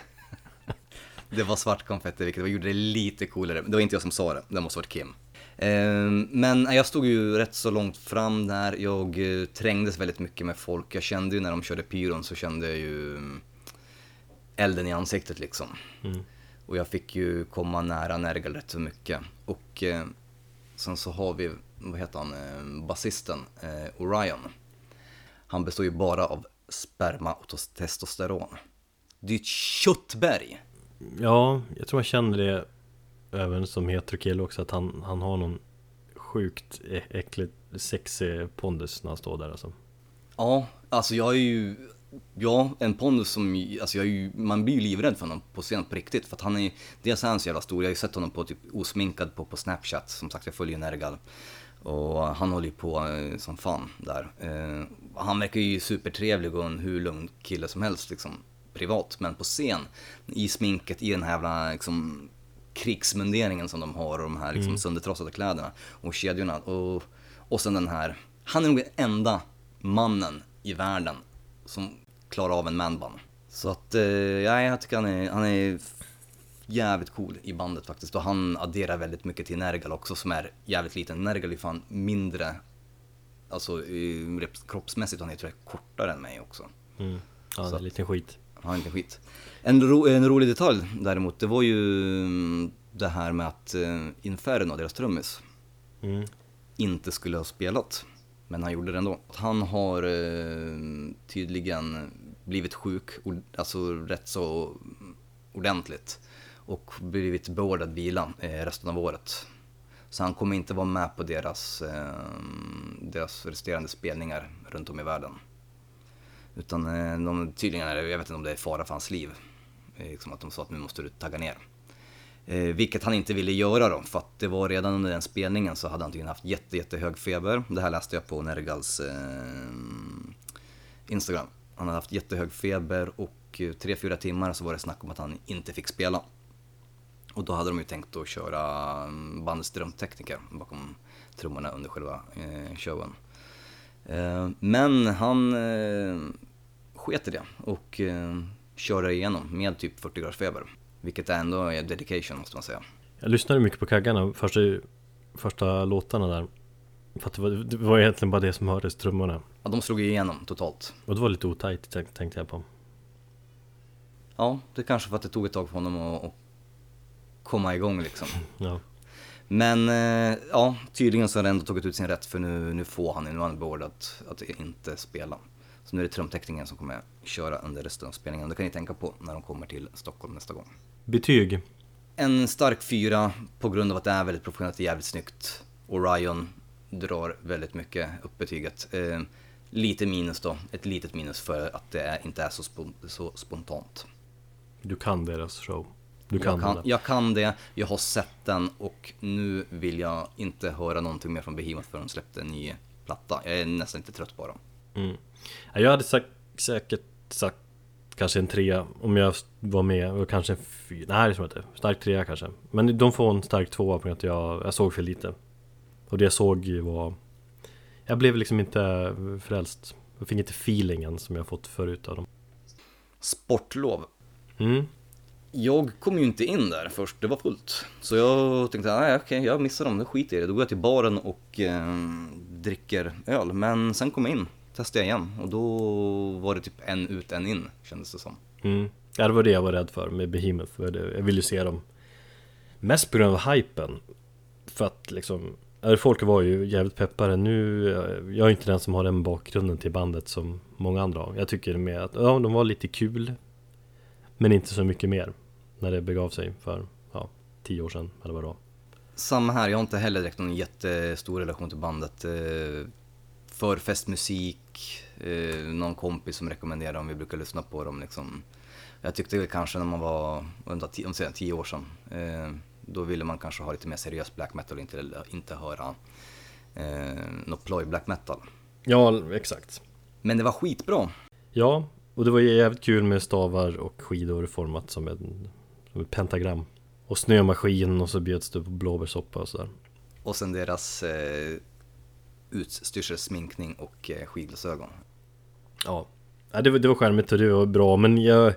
Det var svart konfetti vilket gjorde det lite coolare. Det var inte jag som sa det, det måste varit Kim. Ehm, men jag stod ju rätt så långt fram där, jag eh, trängdes väldigt mycket med folk. Jag kände ju när de körde pyron så kände jag ju mm, elden i ansiktet liksom. Mm. Och jag fick ju komma nära Nergal rätt så mycket. Och eh, sen så har vi, vad heter han, eh, basisten Orion. Han består ju bara av sperma och testosteron. Det är ett köttberg. Ja, jag tror jag känner det även som heterokille också att han, han har någon sjukt äckligt sexig pondus när han står där alltså. Ja, alltså jag är ju Ja, en pondus som, alltså jag är ju, man blir ju livrädd för honom på scen på riktigt. För att han är, dels är han så jävla stor, jag har ju sett honom på typ osminkad på, på Snapchat. Som sagt, jag följer Nergal. Och han håller ju på eh, som fan där. Eh, han verkar ju supertrevlig och en hur lugn kille som helst liksom privat, men på scen, i sminket, i den här jävla liksom, krigsmunderingen som de har och de här liksom Mm. söndertrasade kläderna och kedjorna. Och, och sen den här, han är nog den enda mannen i världen som klarar av en manbun. Så att, eh, ja, jag tycker han är, han är jävligt cool i bandet faktiskt. Och han adderar väldigt mycket till Nergal också som är jävligt liten. Nergal är fan mindre, alltså kroppsmässigt, han är tror jag kortare än mig också. Mm. Ja, det Så är en liten skit. Har inte skit. En, ro, en rolig detalj däremot, det var ju mm, det här med att eh, Inferno, deras trummis, Mm. inte skulle ha spelat. Men han gjorde det ändå. Han har eh, tydligen blivit sjuk, alltså rätt så ordentligt. Och blivit beordrad vila eh, resten av året. Så han kommer inte vara med på deras, deras resterande spelningar runt om i världen. Utan eh, de, tydligen är det, jag vet inte om det är fara för hans liv. Liksom att de sa att nu måste du tagga ner. Eh, vilket han inte ville göra då, för att det var redan under den spelningen så hade han tydligen haft jätte, jättehög feber. Det här läste jag på Nergals eh, Instagram. Han hade haft jättehög feber och eh, tre, fyra timmar så var det snack om att han inte fick spela. Och då hade de ju tänkt att köra mm, bandets drömtekniker bakom trummorna under själva eh, showen. Eh, men han eh, sket i det och eh, körde igenom med typ 40 graders feber. Vilket ändå är dedication måste man säga. Jag lyssnade mycket på kaggarna första, första låtarna där. För att det var, det var egentligen bara det som hördes, trummorna. Ja, de slog igenom totalt. Och det var lite otajt tänk- tänkte jag på. Ja, det kanske för att det tog ett tag för honom att, att komma igång liksom. <laughs> Ja. Men eh, ja, tydligen så har det ändå tagit ut sin rätt för nu, nu får han, är han beordrad att, att inte spela. Så nu är det trumtäckningen som kommer köra under resten av spelningen. Det kan ni tänka på när de kommer till Stockholm nästa gång. Betyg? En stark fyra på grund av att det är väldigt professionellt och jävligt snyggt. Orion drar väldigt mycket upp betyget. Eh, lite minus då, ett litet minus för att det är, inte är så, spon- så spontant. Du kan deras show. Du kan, jag, kan, det. jag kan det, jag har sett den och nu vill jag inte höra någonting mer från Behemoth förrän de släppte en ny platta. Jag är nästan inte trött på dem. Mm. Ja, Jag hade sagt, säkert sagt kanske en trea om jag var med och kanske en fyra. Nej det tror jag inte. Stark trea kanske. Men de får en stark tvåa på grund av att jag, jag såg för lite. Och det jag såg var... Jag blev liksom inte frälst. Jag fick inte feelingen som jag fått förut av dem. Sportlov. Mm. Jag kom ju inte in där först, det var fullt. Så jag tänkte, nej okej, jag missar dem, det skiter i det. Då går jag till baren och eh, dricker öl. Men sen kom jag in, testade jag igen och då var det typ en ut, en in, kändes det som. Mm. Ja, det var det jag var rädd för med Behemoth. Jag ville ju se dem mest på grund av hypen. För att liksom, folk var ju jävligt peppade. Nu, eh, jag är inte den som har den bakgrunden till bandet som många andra har. Jag tycker med att, ja, de var lite kul. Men inte så mycket mer. När det begav sig för, ja, tio år sedan eller vad det var. Samma här, jag har inte heller direkt någon jättestor relation till bandet. Eh, För festmusik, eh, någon kompis som rekommenderar dem, vi brukar lyssna på dem liksom. Jag tyckte väl kanske när man var, vänta, tio, om säger, tio år sedan, eh, då ville man kanske ha lite mer seriös black metal och inte, inte höra eh, något ploj black metal. Ja, exakt. Men det var skitbra. Ja, och det var jävligt kul med stavar och skidor format som en, som ett pentagram. Och snömaskin och så bjöds det på blåbärssoppa och sådär. Och sen deras eh, utstyrsel, sminkning och eh, skidglasögon. Ja, ja det, var, det var charmigt och det var bra men jag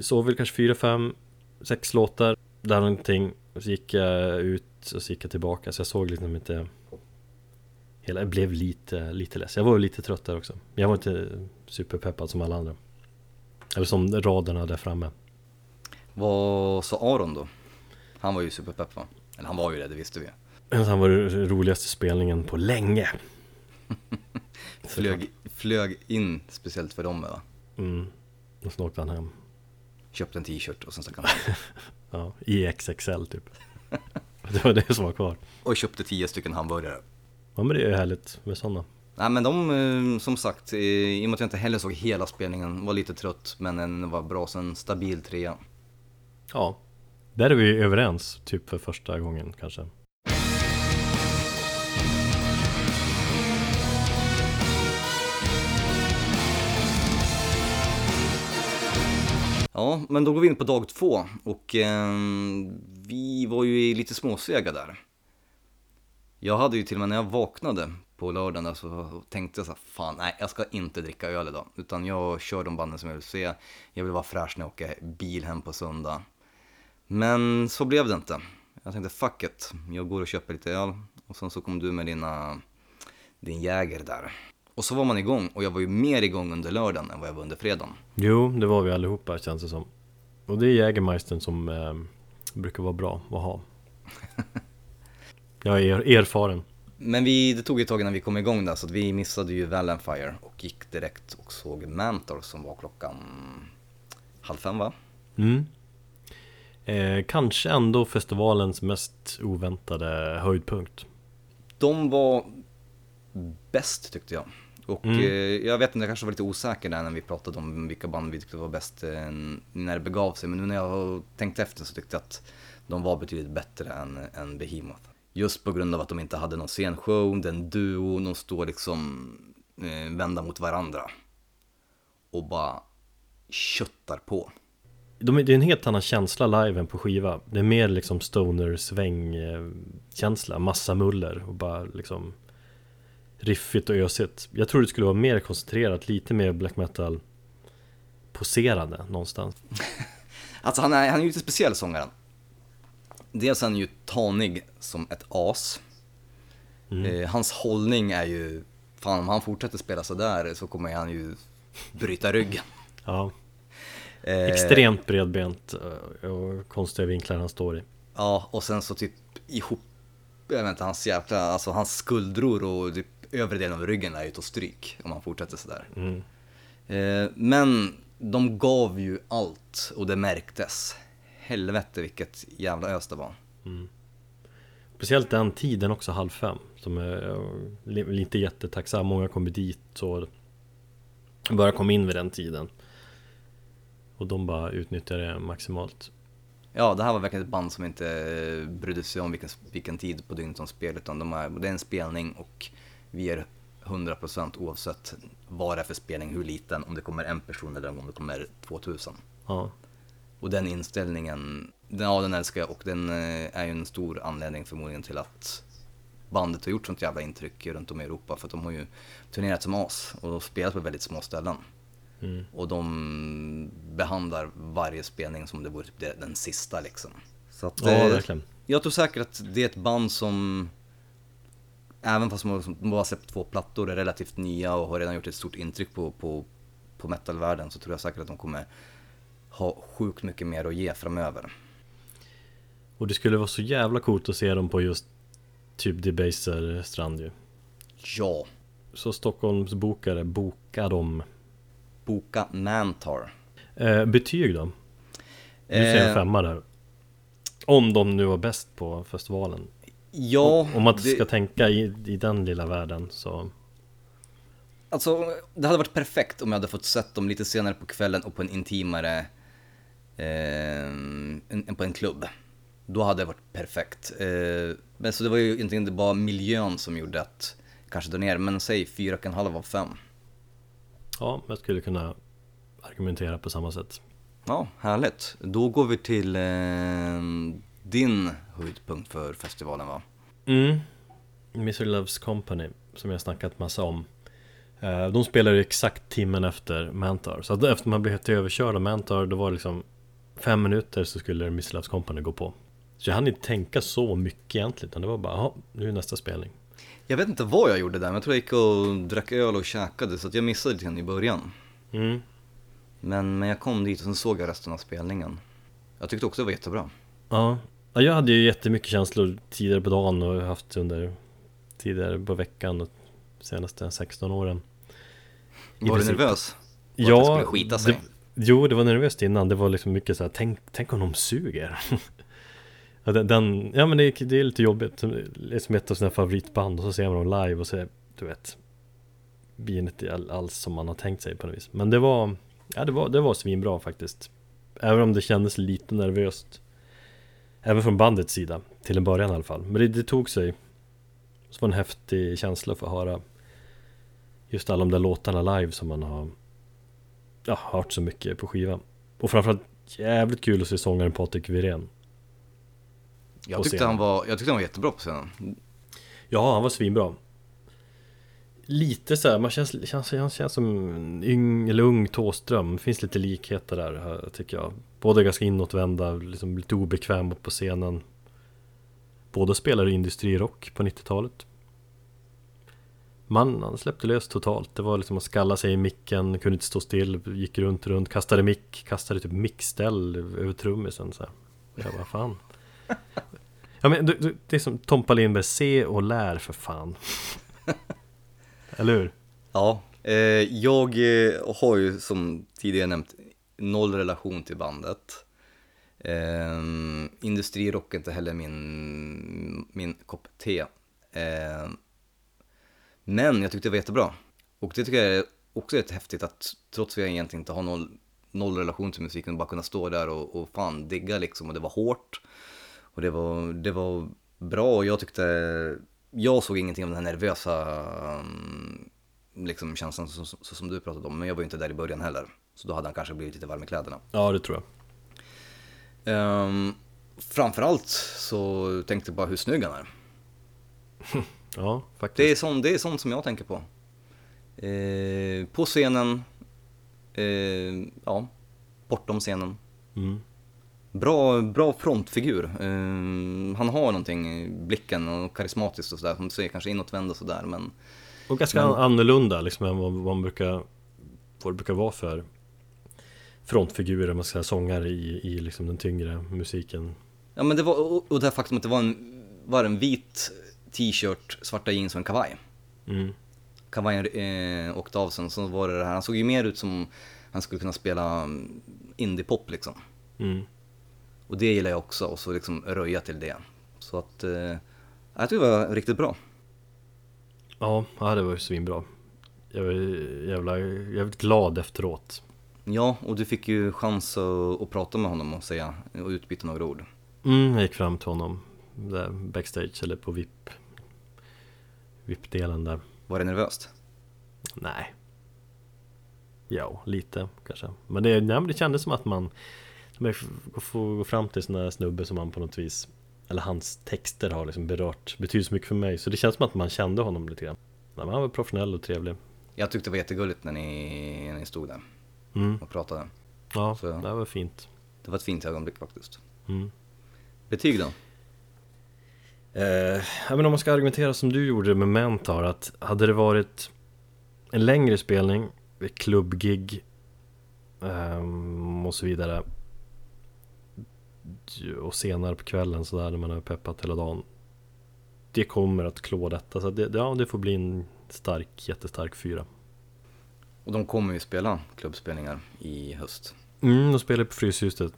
såg väl kanske fyra, fem, sex låtar där någonting så gick jag ut och så gick jag tillbaka så jag såg liksom inte hela, jag blev lite, lite less. Jag var lite trött där också. Jag var inte superpeppad som alla andra. Eller som raderna där framme. Vad sa Aron då? Han var ju superpepp va? Eller han var ju det, det visste vi. Han var den roligaste spelningen på länge. <laughs> Flög, flög in speciellt för dem va? Mm. Och så åkte han hem. Köpte en t-shirt och sen stack han hem. <laughs> Ja, i XXL typ. <laughs> Det var det som var kvar. Och köpte tio stycken hamburgare. Ja men det är ju härligt med sådana. Nej men de, eh, som sagt, i och med att jag inte heller såg hela spelningen, var lite trött men den var bra, så en stabil trea. Ja, där är vi överens, typ för första gången kanske. Ja, men då går vi in på dag två och eh, vi var ju lite småsega där. Jag hade ju till och med när jag vaknade på lördagen där så tänkte jag så här, fan nej jag ska inte dricka öl idag. Utan jag kör de banden som jag vill se. Jag vill vara fräsch när jag åker bil hem på söndag. Men så blev det inte. Jag tänkte fuck it, jag går och köper lite öl. Och sen så kom du med dina, din Jäger där. Och så var man igång och jag var ju mer igång under lördagen än vad jag var under fredagen. Jo, det var vi allihopa känns det som. Och det är Jägermeistern som eh, brukar vara bra att ha. <laughs> Jag är erfaren. Men vi, det tog ett tag innan vi kom igång där så att vi missade ju Valenfire och gick direkt och såg Mantor som var klockan halv fem va? Mm. Eh, kanske ändå festivalens mest oväntade höjdpunkt. De var bäst tyckte jag. Och Mm. eh, jag vet inte, jag kanske var lite osäker där när vi pratade om vilka band vi tyckte var bäst eh, när det begav sig. Men nu när jag tänkte efter så tyckte jag att de var betydligt bättre än, än Behemoth. Just på grund av att de inte hade någon scenshow, den duo, de står liksom eh, vända mot varandra. Och bara köttar på. De, det är en helt annan känsla live än på skiva. Det är mer liksom stoner sväng eh, massa muller och bara liksom riffigt och ösigt. Jag tror det skulle vara mer koncentrerat, lite mer black metal poserande någonstans. <laughs> Alltså han är, han är ju lite speciell sångaren. Dels är han ju tanig som ett as. Eh, hans hållning är ju, fan om han fortsätter spela sådär så kommer han ju bryta ryggen. <laughs> Ja, Eh, extremt bredbent eh, och konstiga vinklar han står i. Ja, och sen så typ ihop, jag vet inte, hans jävla, alltså hans skuldror och typ övre delen av ryggen är ju ett stryk om han fortsätter sådär. Mm. Eh, men de gav ju allt och det märktes. Helvete vilket jävla ös det var. Speciellt den tiden också, halv fem. Som är eh, inte jättetacksam. Många kommer dit och börjar komma in vid den tiden. Och de bara utnyttjar det maximalt. Ja, det här var verkligen ett band som inte eh, brydde sig om vilken, vilken tid på dygnet de spelade, utan de är, det är en spelning och vi är 100% oavsett vad det är för spelning, hur liten, om det kommer en person eller om det kommer 2000. Ja, Och den inställningen, den, ja den älskar jag och den eh, är ju en stor anledning förmodligen till att bandet har gjort sånt jävla intryck runt om i Europa för att de har ju turnerat som as och spelat på väldigt små ställen. mm. Och de behandlar varje spelning som det vore typ den sista liksom. Så att, ja eh, verkligen. jag tror säkert att det är ett band som, även fast de de bara släppt två plattor, är relativt nya och har redan gjort ett stort intryck på, på, på metalvärlden, så tror jag säkert att de kommer ha sjukt mycket mer att ge framöver. Och det skulle vara så jävla coolt att se dem på just typ Debaser strand ju. Ja, Så Stockholms bokare, boka dem. boka Mantar. Eh, betyg då? Du säger en Eh, femma där. Om de nu var bäst på festivalen. Ja, Om man det, ska tänka i, i den lilla världen så alltså det hade varit perfekt om jag hade fått sett dem lite senare på kvällen och på en intimare, eh, en, på en klubb. Då hade det varit perfekt. Eh, men så det var ju inte bara miljön som gjorde att kanske dra ner, men säg 4,5 av 5. Ja, jag skulle kunna argumentera på samma sätt. Ja, härligt. Då går vi till eh, din höjdpunkt för festivalen va? Mm. Mr. Loves Company, som jag snackat massa om. Eh, De spelar ju exakt timmen efter Mantar. Så att efter man blev helt överkörd av Mantar, då var det liksom fem minuter så skulle Mr. Loves Company gå på. Så jag hann inte tänka så mycket egentligen, utan det var bara, jaha, nu är nästa spelning. Jag vet inte vad jag gjorde där, men jag tror jag gick och drack öl och käkade så att jag missade lite grann i början. Mm. Men, men jag kom dit och sen såg jag resten av spelningen. Jag tyckte också det var jättebra. Ja. Ja, jag hade ju jättemycket känslor tidigare på dagen och haft under tidigare på veckan och senaste 16 åren. I Var du nervös? Och att det skulle skita sig? Det, jo, det var nervöst innan. Det var liksom mycket så här, tänk, tänk om de suger. <laughs> ja, den, den, ja, men det, är- det är lite jobbigt. Det är som ett av sina favoritband och så ser man dem live och så är, du vet, blir inte all- alls som man har tänkt sig på något vis. Men det var, ja, det var, det var svinbra faktiskt. Även om det kändes lite nervöst. Även från bandets sida, till en början i alla fall. Men det, det tog sig. Så var en häftig känsla att få höra just alla de där låtarna live som man har ja, hört så mycket på skivan. Och framförallt jävligt kul att se sångaren Patrik Wirén. Jag tyckte, han var, jag tyckte han var jättebra på scenen. Ja, han var svinbra. Lite så här, man känns, känns, känns, känns som en yng, eller ung Thåström. Det finns lite likheter där, tycker jag. Båda är ganska inåtvända, liksom lite obekväma på scenen. Båda spelade industrirock på 90-talet. Man han släppte lös totalt. Det var liksom att skalla sig i micken, kunde inte stå still, gick runt, runt, kastade mick, kastade typ mickställ över trummisen så här. Jag bara, fan. Ja men du, du, det är som Tompa Lindberg, se och lär för fan. Eller hur? Ja, eh, jag eh, har ju som tidigare nämnt noll relation till bandet. Eh, industrirock är inte heller min, min kopp te. Eh, men jag tyckte det var jättebra. Och det tycker jag är också rätt häftigt att trots att jag egentligen inte har noll, noll relation till musiken, bara kunna stå där och, och fan digga liksom. Och det var hårt. Och det var, det var bra och jag tyckte, jag såg ingenting av den här nervösa mm, liksom känslan så, så, så som du pratade om. Men jag var ju inte där i början heller. Så då hade han kanske blivit lite varm i kläderna. Ja, det tror jag. Um, framförallt så tänkte jag bara hur snygg han är. <laughs> Ja, faktiskt. Det är, sånt, det är sånt som jag tänker på. Eh, på scenen, eh, ja, bortom scenen. Mm. Bra, bra frontfigur. Eh, han har någonting i blicken och karismatiskt och sådär. Som du säger, kanske inåtvänd och sådär. Men Och ganska Men- annorlunda liksom än vad vad man brukar Vad det brukar vara för Frontfigurer, man ska säga, sångare i, i liksom den tyngre musiken Ja men det var, och det här faktum att det var en, var en vit t-shirt, svarta jeans och en kavaj. mm. Kavajen eh, åkte av sen, så var det det här, han såg ju mer ut som han skulle kunna spela mm, indiepop liksom. Mm. Och det gillar jag också, och så liksom röja till det. Så att, eh, jag tycker det var riktigt bra. Ja, ja, det var ju svinbra Jag var jävla, jävligt glad efteråt Ja, och du fick ju chans att, att prata med honom och säga, och utbyta några ord. mm, Jag gick fram till honom där backstage eller på VIP VIP-delen där. Var det nervöst? Nej. Ja, lite kanske. Men det, nej, men det kändes som att man får gå fram till här snubbe som man på något vis Eller hans texter har liksom berört Betyder så mycket för mig. Så det känns som att man kände honom lite grann. Nej, men Han var professionell och trevlig. Jag tyckte det var jättegulligt när ni, när ni stod där mm. och pratade. Ja, Så- det var fint Det var ett fint ögonblick faktiskt. mm. Betyg då? Eh, men om man ska argumentera som du gjorde med Mentor att hade det varit en längre spelning, ett klubbgig ehm, och så vidare och senare på kvällen sådär när man har peppat hela dagen det kommer att klå detta så det, ja, det får bli en stark, jättestark fyra. Och de kommer ju spela klubbspelningar i höst. Mm, de spelar på Fryshuset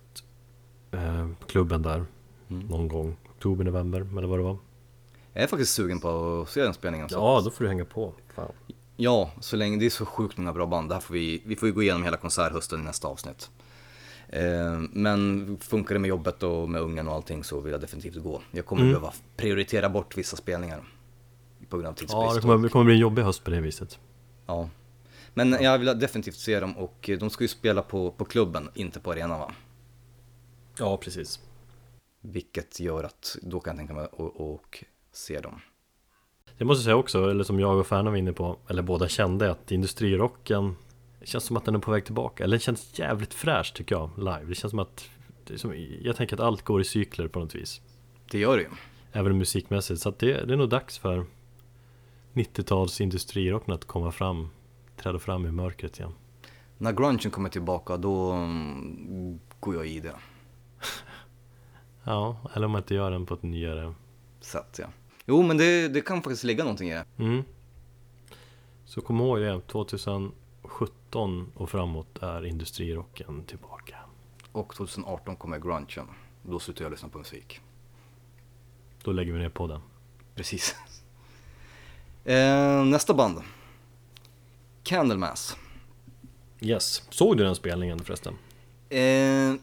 eh, klubben där Mm. någon gång, oktober, november eller vad det var. Jag är faktiskt sugen på att se den spelningen. så Ja, då får du hänga på. Fan. ja, så länge det är så sjukt många bra band. Det här får vi, vi får ju gå igenom hela konserthösten i nästa avsnitt. Eh, men funkar det med jobbet och med ungen och allting så vill jag definitivt gå. Jag kommer Mm. behöva prioritera bort vissa spelningar. På grund av Ja, tidsbrist. det kommer, det kommer bli en jobbig höst på det viset. Ja. Men jag vill definitivt se dem och de ska ju spela på, på klubben, inte på arenan va? Ja, precis. Vilket gör att då kan jag tänka mig att och, och se dem. Det måste jag säga också, eller som jag och Färna var inne på, eller båda kände att industrirocken känns som att den är på väg tillbaka, eller den känns jävligt fräsch tycker jag, live. Det känns som att, som, jag tänker att allt går i cykler på något vis. Det gör det ju. Även musikmässigt, så det, det är nog dags för 90-tals industrirocken att komma fram, träda fram i mörkret igen. När grungen kommer tillbaka då mm, går jag i det <laughs> Ja, eller om man inte gör den på ett nyare sätt ja. Jo men det, det kan faktiskt ligga någonting i det. Mm. Så kom ihåg det, 2017 och framåt är industrirocken tillbaka. Och 2018 kommer grungen. Då slutar jag lyssna på musik. Då lägger vi ner podden. Precis. <laughs> eh, nästa band. Candlemass. Yes. Såg du den spelningen förresten? Eh,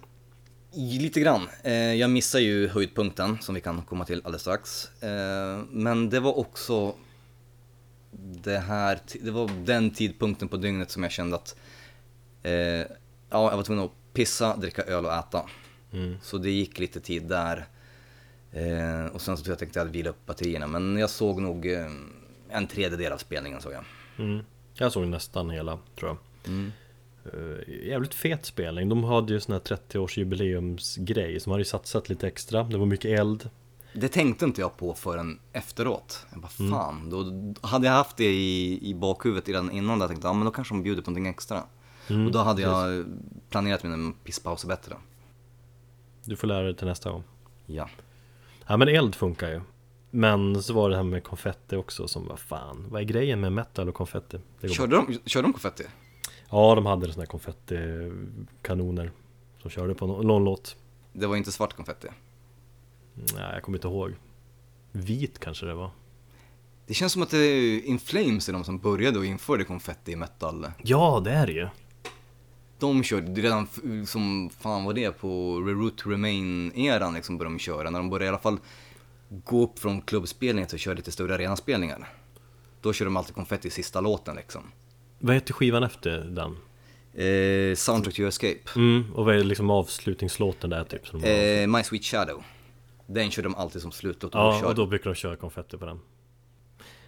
lite grann. Eh, jag missar ju höjdpunkten som vi kan komma till alldeles strax. Eh, men det var också det här, det var den tidpunkten på dygnet som jag kände att eh, Ja, jag var tvungen att pissa, dricka öl och äta. Mm. Så det gick lite tid där. Eh, och sen så jag tänkte jag vila upp batterierna. Men jag såg nog eh, en tredjedel av spelningen såg jag. Mm. Jag såg nästan hela, tror jag. Mm. Uh, jävligt fet spelning. De hade ju sån här 30-årsjubileumsgrej, som hade ju satsat lite extra. Det var mycket eld. Det tänkte inte jag på förrän efteråt. Jag bara Mm. fan, då hade jag haft det i, i bakhuvudet redan innan där jag tänkte ja men då kanske de bjuder på någonting extra. Mm, och då hade jag planerat mina pisspauser bättre. Du får lära dig till nästa gång. Ja. Ja men eld funkar ju. Men så var det här med konfetti också som var fan, vad är grejen med metal och konfetti? Körde de, körde de konfetti? Ja, de hade såna här konfettikanoner som körde på någon, någon låt. Det var inte svart konfetti. Nej, jag kommer inte ihåg. Vit kanske det var. Det känns som att det är In Flames är de som började och införde konfetti i metal. Ja, det är det ju. De körde redan som fan var det på Reroute to Remain-eran liksom började de köra. När de började i alla fall gå upp från klubbspelningar till att köra lite större arenaspelningar. Då körde de alltid konfetti i sista låten liksom. Vad heter skivan efter den? Eh, Soundtrack to Escape. Mm, och vad är liksom avslutningslåten där typ? Som Eh, My Sweet Shadow. Den körde de alltid som slutlåt. ja, och då brukar de köra konfetti på den.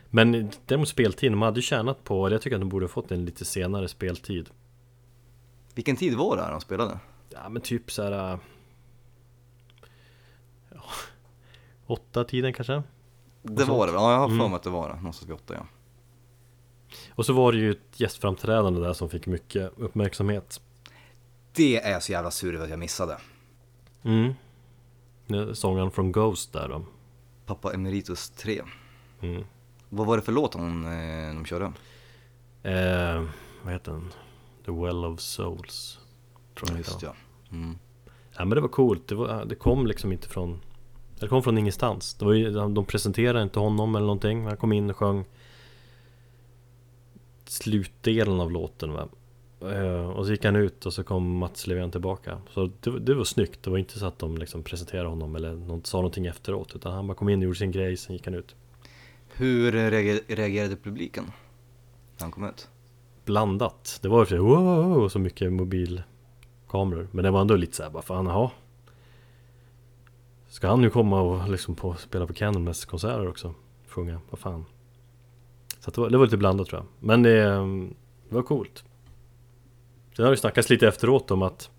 Men däremot speltiden, de hade ju tjänat på, jag tycker att de borde ha fått en lite senare speltid. Vilken tid var det här de spelade? Ja men typ så här. äh, Ja, åtta tiden kanske? Det sånt. var det Ja, jag har för Mm. mig att det var det. Någonstans vid åtta ja. Och så var det ju ett gästframträdande där som fick mycket uppmärksamhet. Det är jag så jävla sur över att jag missade. Mm. Sångaren från Ghost där då. Pappa Emeritus 3. Mm. Vad var det för låt hon, eh, de körde? Eh, vad heter den? The Well of Souls. Tror jag Just ja. Mm. ja. men det var coolt. Det, var, det kom liksom inte från... Det kom från ingenstans. Det var ju, de presenterade inte honom eller någonting. Han kom in och sjöng slutdelen av låten va. Eh, och så gick han ut och så kom Mats Levén tillbaka. Så det, det var snyggt. Det var inte så att de liksom presenterade honom eller någon, sa någonting efteråt. Utan han bara kom in och gjorde sin grej, sen gick han ut. Hur reager- reagerade publiken? När han kom ut? blandat. Det var ju wow, så mycket mobilkameror. Men det var ändå lite såhär bara, fan jaha. Ska han nu komma och liksom på, spela på Candlemass konserter också? Sjunga, vad fan. Så det, var, det var lite blandat tror jag. Men det, mm, det var coolt. Sen har det snackats lite efteråt om att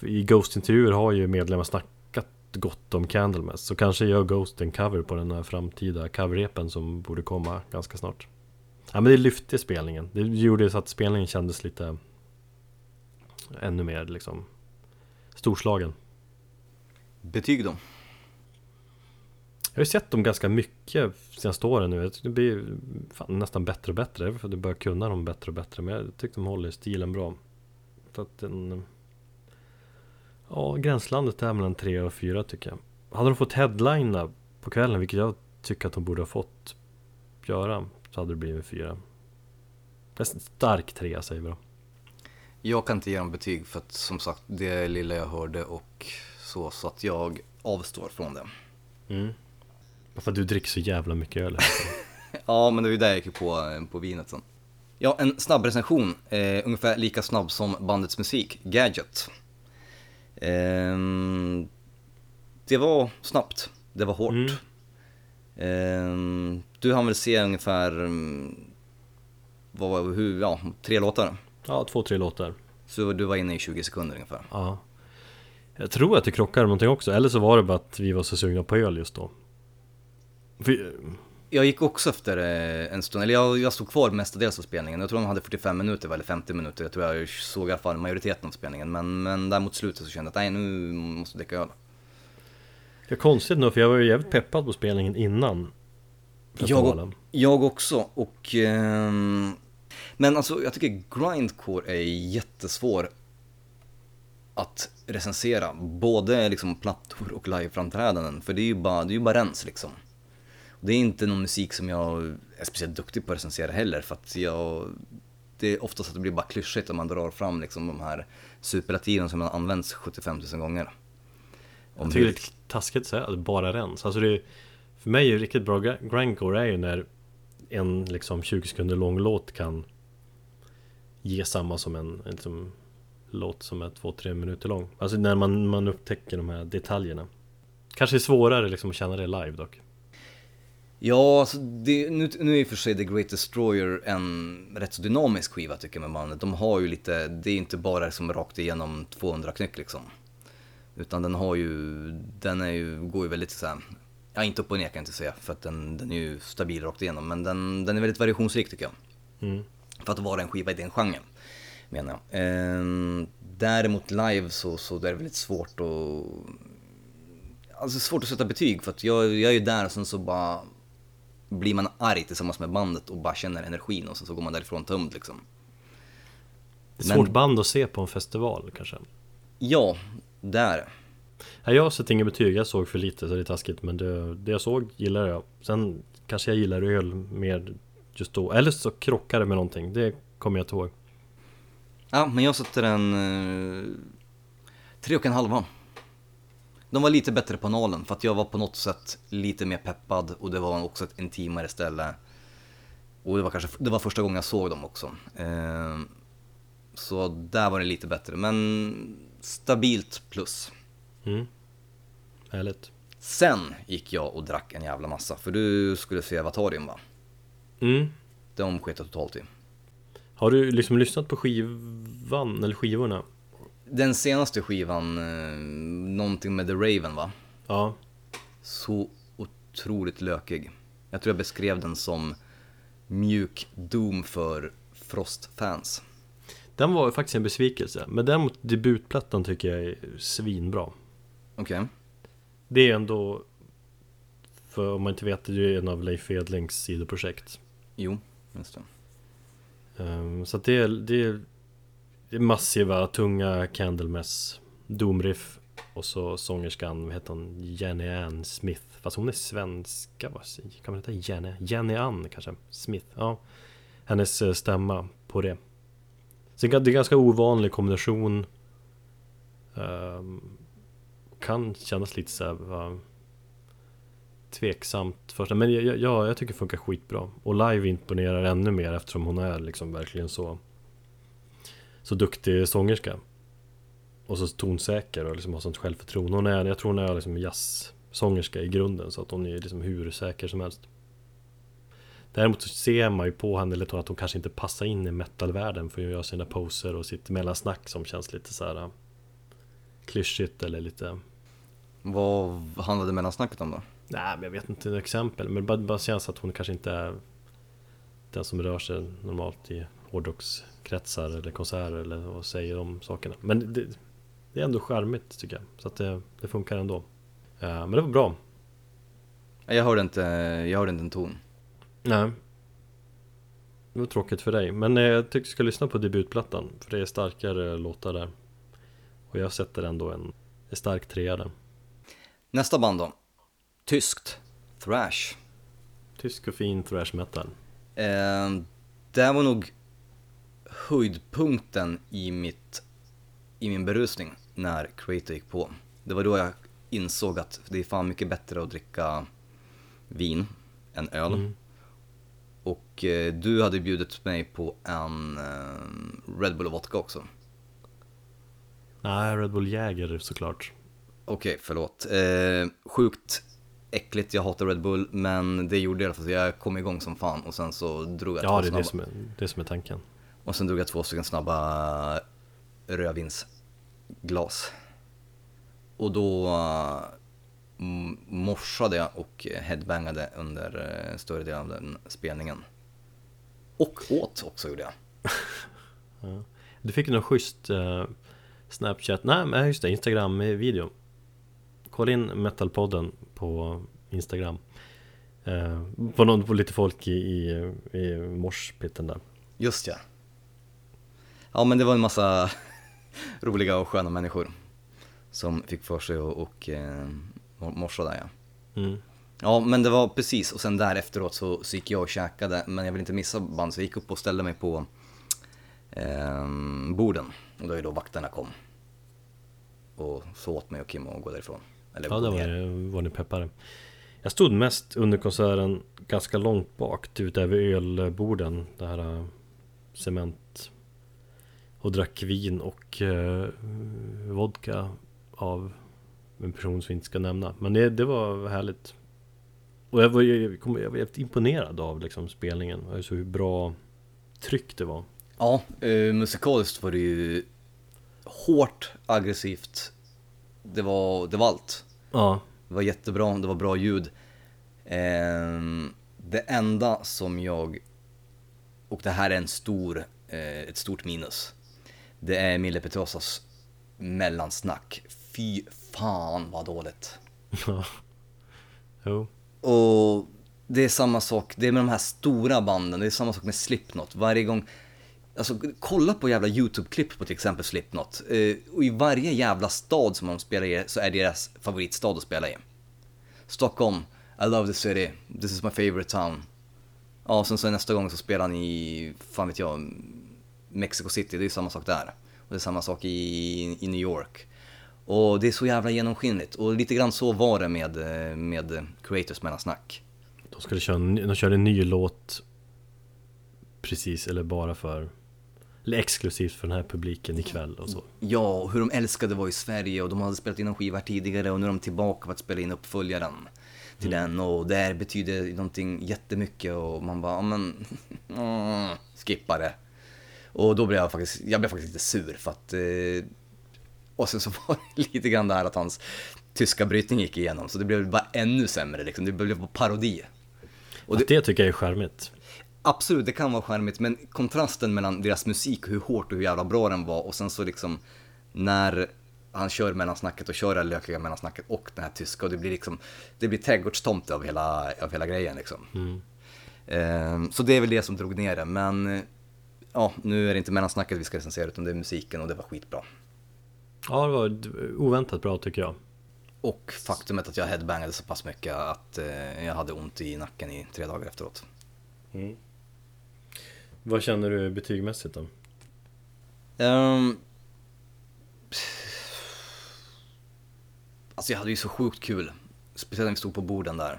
i Ghost-intervjuer har ju medlemmar snackat gott om Candlemass. Så kanske gör Ghost en cover på den här framtida coverrepen som borde komma ganska snart. Ja men det lyfte spelningen. Det gjorde så att spelningen kändes lite ännu mer liksom storslagen. Betyg då? Jag har ju sett dem ganska mycket senaste åren nu. Jag tycker Det blir fan, nästan bättre och bättre. För att du börjar kunna dem bättre och bättre. Men jag tycker de håller stilen bra. Så att den... Ja, gränslandet är mellan tre och fyra tycker jag. Hade de fått headlina på kvällen, vilket jag tycker att de borde ha fått göra, så hade det blivit fyra. En stark trea säger vi då. Jag kan inte ge dem betyg för att som sagt det lilla jag hörde och så, så att jag avstår från det. Mm. För att du dricker så jävla mycket öl. <laughs> Ja, men det var ju där jag gick på, eh, på vinet sen. Ja, en snabb recension, eh, ungefär lika snabb som bandets musik, Gadget. Ehm, det var snabbt, det var hårt. Mm. Ehm, du hann väl se ungefär, mm, vad var hur, ja, tre låtar. Ja, två, tre låtar. Så du var inne i 20 sekunder ungefär. Ja. Jag tror att det krockade någonting också. Eller så var det bara att vi var så sugna på öl just då. För, Jag gick också efter eh, en stund, eller jag, jag stod kvar mestadels av spelningen. Jag tror de hade 45 minuter eller 50 minuter. Jag tror jag såg i alla fall majoriteten av spelningen. Men, men där mot slutet så kände jag att nej, nu måste jag dricka öl. är konstigt nog, för jag var ju jävligt peppad på spelningen innan Jag, jag också och... ehm, men alltså jag tycker grindcore är jättesvår att recensera. Både liksom plattor och liveframträdanden. För det är ju bara, det är ju bara rens liksom. Det är inte någon musik som jag är speciellt duktig på att recensera heller. För att jag... Det är oftast att det blir bara klyschigt om man drar fram liksom de här superlativen som har använts 75 000 gånger. Om Jag tycker det är lite taskigt att säga att bara rens. Alltså det är, för mig är ju riktigt bra grindcore är ju när en liksom 20 sekunder lång låt kan ge samma som en, en liksom låt som är två, tre minuter lång. Alltså när man, man upptäcker de här detaljerna. Kanske är svårare liksom att känna det live dock. Ja, alltså det, nu, nu är i och för sig The Great Destroyer en rätt så dynamisk skiva tycker jag med bandet. De har ju lite, det är inte bara liksom rakt igenom 200 knyck liksom. Utan den har ju, den är ju, går ju väldigt så här, ja inte upp och ner kan jag inte säga för att den, den är ju stabil rakt igenom. Men den, den är väldigt variationsrik tycker jag. Mm. För att vara en skiva i den genren, menar jag. Ehm, däremot live så, så det är det väldigt svårt att... Alltså svårt att sätta betyg för att jag, jag är ju där och sen så bara blir man arg tillsammans med bandet och bara känner energin och sen så går man därifrån tömd liksom. Det är ett svårt band att se på en festival kanske. Ja, det är det. Nej, jag sätter inget betyg, jag såg för lite så det är taskigt men det, det jag såg gillar jag. Sen kanske jag gillar öl mer just då. Eller så krockar det med någonting, det kommer jag inte ihåg. Ja, men jag sätter en eh, tre och en halva. De var lite bättre på nalen för att jag var på något sätt lite mer peppad och det var också ett intimare ställe. Och det var kanske det var första gången jag såg dem också. Eh, så där var det lite bättre, men stabilt plus. Mm. Härligt. Sen gick jag och drack en jävla massa, för du skulle se Avatarium va? Mm. De sket jag totalt i. Har du liksom lyssnat på skivan, eller skivorna? Den senaste skivan, eh, någonting med The Raven va? Ja. Så otroligt lökig. Jag tror jag beskrev den som mjuk Doom för Frost-fans. Den var faktiskt en besvikelse. Men däremot debutplattan tycker jag är svinbra. Okej. Det är ändå, för om man inte vet, det är en av Leif Edlings sidoprojekt. Jo, just det. Um, så att det är, det är, det är massiva, tunga Candlemass, domriff och så sångerskan, vad heter hon, Jenny Ann Smith. Fast hon är svenska, vad kan man heta Jenny? Jenny Ann kanske? Smith, ja. Hennes eh, stämma på det. Så det är en ganska ovanlig kombination. Um, kan kännas lite så här, va, tveksamt första, men ja, ja, jag tycker det funkar skitbra. Och live imponerar ännu mer eftersom hon är liksom verkligen så så duktig sångerska. Och så tonsäker och liksom har sånt självförtroende. Hon är, jag tror hon är liksom jazzsångerska i grunden så att hon är liksom hur säker som helst. Däremot så ser man ju på henne lite att hon kanske inte passar in i metalvärlden för att göra sina poser och sitt mellansnack som känns lite så här äh, klyschigt eller lite Vad handlade mellansnacket om då? Nej men jag vet inte ett exempel men det bara, bara känns att hon kanske inte är den som rör sig normalt i hårdrockskretsar eller konserter eller och säger de sakerna. Men det, det är ändå charmigt tycker jag. Så att det, det funkar ändå. Ja, men det var bra. Jag hörde inte, jag hörde inte en ton. Nej. Det var tråkigt för dig. Men eh, jag tycker du ska lyssna på debutplattan. För det är starkare låtar där. Och jag sätter ändå en, en stark trea där. Nästa band då. Tyskt. Thrash. Tysk och fin thrash metal. Eh, det var nog höjdpunkten i, mitt, i min berusning när Creator gick på. Det var då jag insåg att det är fan mycket bättre att dricka vin än öl. Mm. Och eh, du hade bjudit mig på en eh, Red Bull och vodka också. Nej, Red Bull Jäger såklart. Okej, förlåt. Eh, sjukt äckligt, jag hatar Red Bull, men det gjorde jag i alla fall. så Jag kom igång som fan och sen så drog jag Ja, två det är snabba. det som är, det som är tanken. Och sen drog jag två stycken snabba rödvinsglas. Och då uh, morsade jag och headbangade under uh, större delen av den spelningen. Och åt också gjorde jag. <laughs> Du fick någon schysst eh, Snapchat, nej men just det, Instagram-video. Kolla in Metalpodden på Instagram. Eh, på, någon, på lite folk i, i, i morspitten där. Just ja. Ja men det var en massa <laughs> roliga och sköna människor. Som fick för sig att och, eh, morsa där ja. Mm. Ja men det var precis och sen där efteråt så, så gick jag och käkade men jag ville inte missa band så jag gick upp och ställde mig på eh, borden. Och då är då vakterna kom. Och så åt mig och Kim och gå därifrån. Eller Ja, där var, det, var ni peppare. Jag stod mest under konserten ganska långt bak, ut över ölborden. Det här eh, cement Och drack vin och eh, vodka av en person som vi inte ska nämna. Men det, det var härligt. Och jag var, jag, kom- jag var imponerad av liksom, spelningen. Alltså hur bra tryck det var. Ja, eh, musikaliskt var det ju hårt, aggressivt. Det var, det var allt. Ja, Det var jättebra, det var bra ljud. Ehm, det enda som jag, och det här är en stor, eh, ett stort minus. Det är Mille Petrosas mellansnack. Fy fan vad dåligt. ja. Jo. Och det är samma sak, det är med de här stora banden, det är samma sak med Slipknot. Varje gång, alltså kolla på jävla YouTube-klipp på till exempel Slipknot. Eh, och i varje jävla stad som de spelar i så är deras favoritstad att spela i. Stockholm, I love the city, this is my favorite town. Ja, och sen så nästa gång så spelar han i, fan vet jag, Mexico City, det är ju samma sak där. Och det är samma sak i, i New York. Och det är så jävla genomskinligt. Och lite grann så var det med, eh, med Creators mellansnack. De skulle köra, de körde en ny låt Precis, eller bara för eller exklusivt för den här publiken ikväll och så. Ja, och hur de älskade vara i Sverige och de hade spelat in en skiva tidigare och nu är de tillbaka för att spela in uppföljaren till den. Och det här betyder någonting jättemycket och man bara, ja men, <laughs> mm, skippa det. Och då blev jag faktiskt, jag blev faktiskt lite sur för att, eh, och sen så <laughs> var det lite grann det här att hans tyska brytning gick igenom. Så det blev bara ännu sämre liksom, det blev bara parodi. Och det, det tycker jag är charmigt Absolut, det kan vara charmigt, men kontrasten mellan deras musik, hur hårt och hur jävla bra den var och sen så liksom när han kör mellansnacket och kör det lökiga mellansnacket och den här tyska och det blir liksom, det blir trädgårdstomte av hela, av hela grejen liksom. Ehm, så det är väl det som drog ner det, men ja, nu är det inte mellansnacket vi ska recensera utan det är musiken och det var skitbra. Ja, det var oväntat bra tycker jag Och faktumet att jag headbangade så pass mycket att eh, jag hade ont i nacken i tre dagar efteråt. Vad känner du betygmässigt då? Um, alltså jag hade ju så sjukt kul. Speciellt när vi stod på borden där.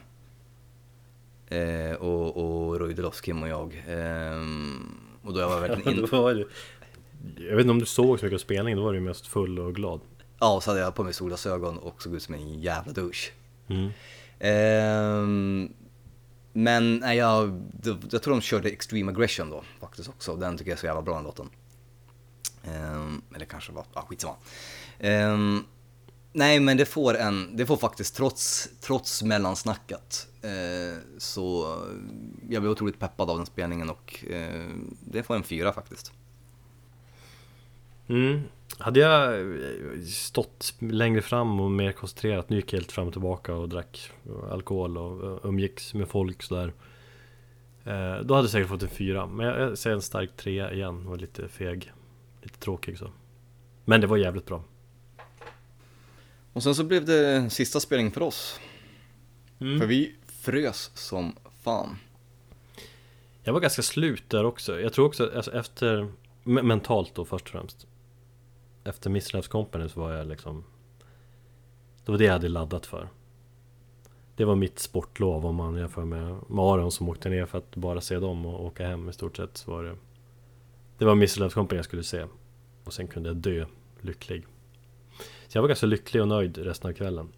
Eh, och, och loss Kim och jag. Ehm, och då jag var verkligen <laughs> in... Var det- Jag vet inte om du såg så mycket av spelningen, då var du mest full och glad Ja, så hade jag på mig solglasögon och såg ut som en jävla douche. mm. Ehm, men nej, jag, jag tror de körde Extreme Aggression då faktiskt också. Den tycker jag är så jävla bra den låten. Um, eller kanske var, ja skitsamma. Um, nej men det får en, det får faktiskt trots, trots mellansnacket. uh, så jag blev otroligt peppad av den spelningen och uh, det får en fyra faktiskt. Mm. Hade jag eh, stått längre fram och mer koncentrerat, nu gick jag helt fram och tillbaka och drack alkohol och eh, umgicks med folk sådär eh, Då hade jag säkert fått en fyra, men jag säger en stark trea igen, och lite feg Lite tråkig så Men det var jävligt bra Och sen så blev det sista spelning för oss. Mm. För vi frös som fan. Jag var ganska slut där också Jag tror också, alltså efter me- Mentalt då först och främst efter Miss Company så var jag liksom Det var det jag hade laddat för. Det var mitt sportlov om man jämför med Maron som åkte ner för att bara se dem och åka hem i stort sett så var det Det var Miss Company jag skulle se. Och sen kunde jag dö lycklig. Så jag var ganska lycklig och nöjd resten av kvällen.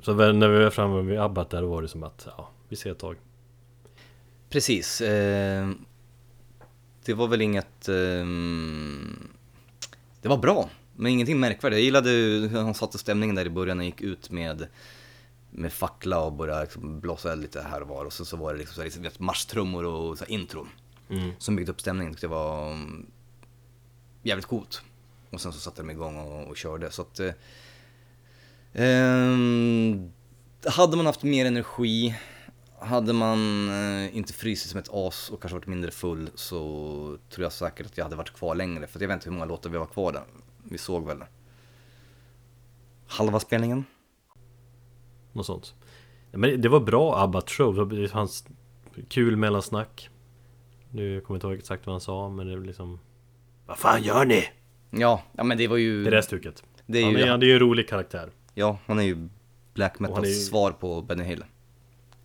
Så när vi var framme vid Abbat där då var det som att ja, vi ser ett tag. Precis. Eh, det var väl inget... Eh, det var bra, men ingenting märkvärdigt. Jag gillade hur han satte stämningen där i början och gick ut med, med fackla och började liksom blåsa lite här och var. Och sen så var det liksom så här, liksom, marschtrummor och så här, intro mm. som byggde upp stämningen. Jag var mm, jävligt coolt. Och sen så satte de igång och, och körde. Så att... Eh, ehm, hade man haft mer energi, hade man eh, inte frysit som ett as och kanske varit mindre full så tror jag säkert att jag hade varit kvar längre. För jag vet inte hur många låtar vi var kvar där. Vi såg väl halva spelningen. Något sånt. Men det var bra Abbat show, det fanns kul mellansnack. Nu kommer jag inte ihåg exakt vad han sa, men det är liksom... Vad fan gör ni? Ja, ja men det var ju... Det är det stuket. det är Han ju, är, han är ju en rolig karaktär. Ja, han är ju black metals är svar på Benny Hill.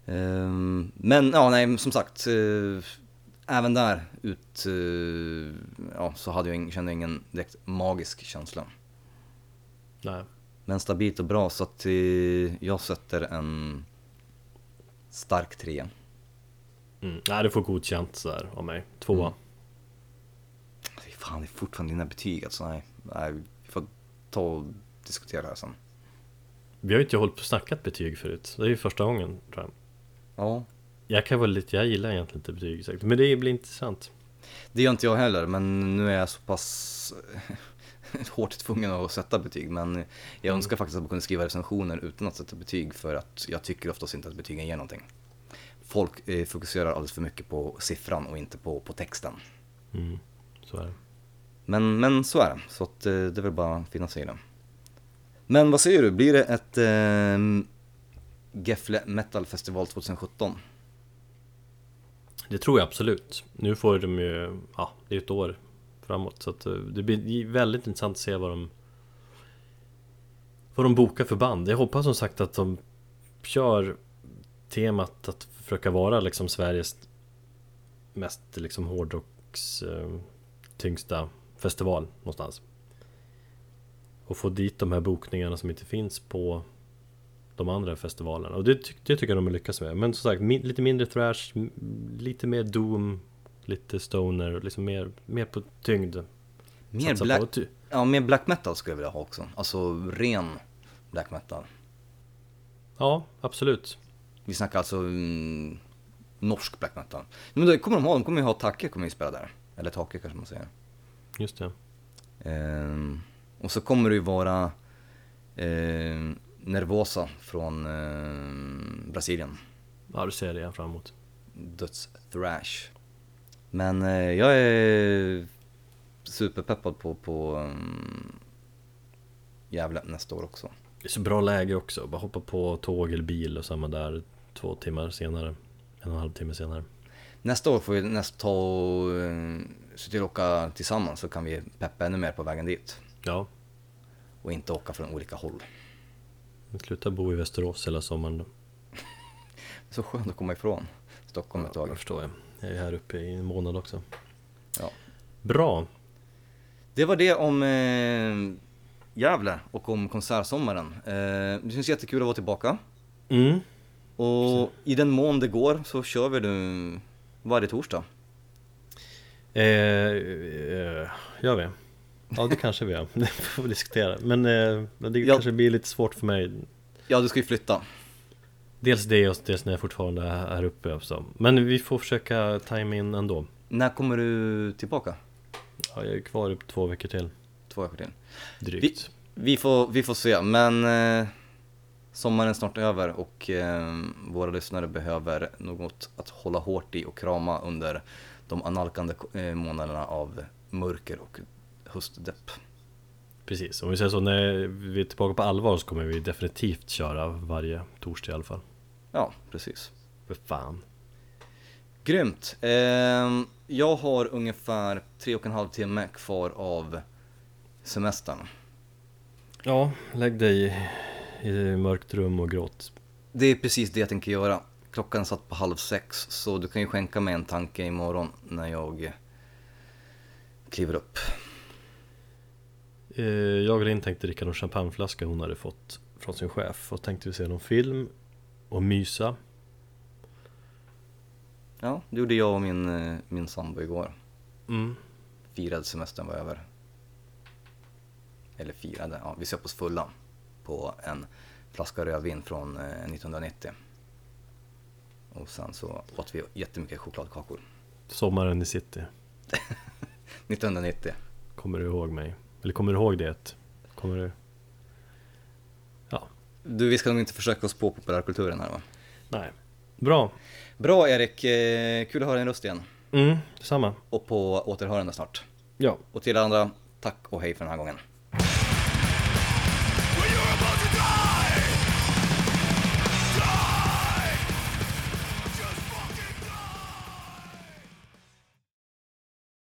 Ehm, men ja, nej, som sagt. eh, även där ut, eh, ja, så hade jag kände jag ingen direkt magisk känsla. Nej. Men stabilt och bra så att eh, jag sätter en stark trea. Mm. Nej, det får godkänt sådär av mig. Tvåa. Mm. Fan, det är fortfarande dina betyg alltså. Nej, nej, vi får ta och diskutera det här sen. Vi har ju inte hållit på och snackat betyg förut. Det är ju första gången tror jag. Ja, Jag kan vara lite, jag gillar egentligen inte betyg exakt. Men det blir intressant. det gör inte jag heller, men nu är jag så pass <laughs> hårt tvungen att sätta betyg. Men jag önskar faktiskt att man kunde skriva recensioner utan att sätta betyg för att jag tycker oftast inte att betygen ger någonting. Folk eh, fokuserar alldeles för mycket på siffran och inte på, på texten. Mm. Så är det. Men, men så är det, så att, eh, det är väl bara att finna sig i det. Men vad säger du, blir det ett eh, Gefle Metal Festival 2017? Det tror jag absolut. Nu får de ju, ja, det är ett år framåt. Så att eh, det blir väldigt intressant att se vad de Vad de bokar för band. Jag hoppas som sagt att de kör temat att försöka vara liksom Sveriges mest liksom hårdrocks eh, tyngsta festival någonstans. Och få dit de här bokningarna som inte finns på de andra festivalerna. Och det, ty- det tycker jag de har lyckats med. Men som sagt, mi- lite mindre thrash, lite mer doom, lite stoner, liksom mer, mer på tyngd. Mer black, på. Ja, mer black metal skulle jag vilja ha också. Alltså ren black metal. Ja, absolut. Vi snackar alltså mm, norsk black metal. Men det kommer de ha, de kommer ju ha Take kommer ju spela där. Eller Take kanske man säger. Just det. Ehm, och så kommer det ju vara ehm, Nervosa från ehm, Brasilien. Ja, du ser det jag fram emot. Döds-thrash. Men eh, jag är superpeppad på, på um, Gävle nästa år också. Det är så bra läge också. Bara hoppa på tåg eller bil och samma där två timmar senare. En och en halv timme senare. Nästa år får vi nästa ta och uh, se till att åka tillsammans så kan vi peppa ännu mer på vägen dit. Ja, Och inte åka från olika håll. Sluta bo i Västerås hela sommaren. då. Så skönt att komma ifrån Stockholm ett Ja, tag. jag förstår jag. Jag är här uppe i en månad också. Ja. Bra. Det var det om eh, Gävle och om konsertsommaren. Eh, det känns jättekul att vara tillbaka. Mm. Och i den mån det går så kör vi nu varje torsdag. Eh, eh, gör vi? Ja, det kanske vi gör. <laughs> Det får vi diskutera. Men, eh, men det Ja. kanske blir lite svårt för mig. Ja, du ska ju flytta. Dels det och dels när jag fortfarande är här uppe. Så. Men vi får försöka tajma in ändå. När kommer du tillbaka? Ja, jag är kvar upp två veckor till. Två veckor till. Drygt. Vi får, vi får se, men eh, sommaren är snart över och eh, våra lyssnare behöver något att hålla hårt i och krama under de analkande eh, månaderna av mörker och höstdepp. Precis, om vi säger så när vi är tillbaka på allvar så kommer vi definitivt köra varje torsdag i alla fall. Ja, precis. För fan. Grymt. Eh, jag har ungefär tre och en halv timme kvar av semestern. Ja, lägg dig i, i mörkt rum och gråt. Det är precis det jag tänker göra. Klockan satt på halv sex, så du kan ju skänka mig en tanke imorgon när jag kliver upp. Eh, Jag och Linn tänkte dricka någon champagneflaska hon hade fått från sin chef och tänkte vi se någon film och mysa. Ja, det gjorde jag och min, eh, min sambo igår. Mm. Firade semestern var över. Eller firade, ja, vi söp oss fulla på en flaska rödvin från eh, 1990. Och sen så åt vi jättemycket chokladkakor. Sommaren i city. <laughs> 1990. Kommer du ihåg mig? Eller kommer du ihåg det? Kommer du? Ja, Du, vi ska nog inte försöka oss på populärkulturen här va? nej. Bra. Bra Erik, eh, kul att höra din röst igen. Mm, detsamma. Och på återhörande snart. Ja, Och till andra, tack och hej för den här gången.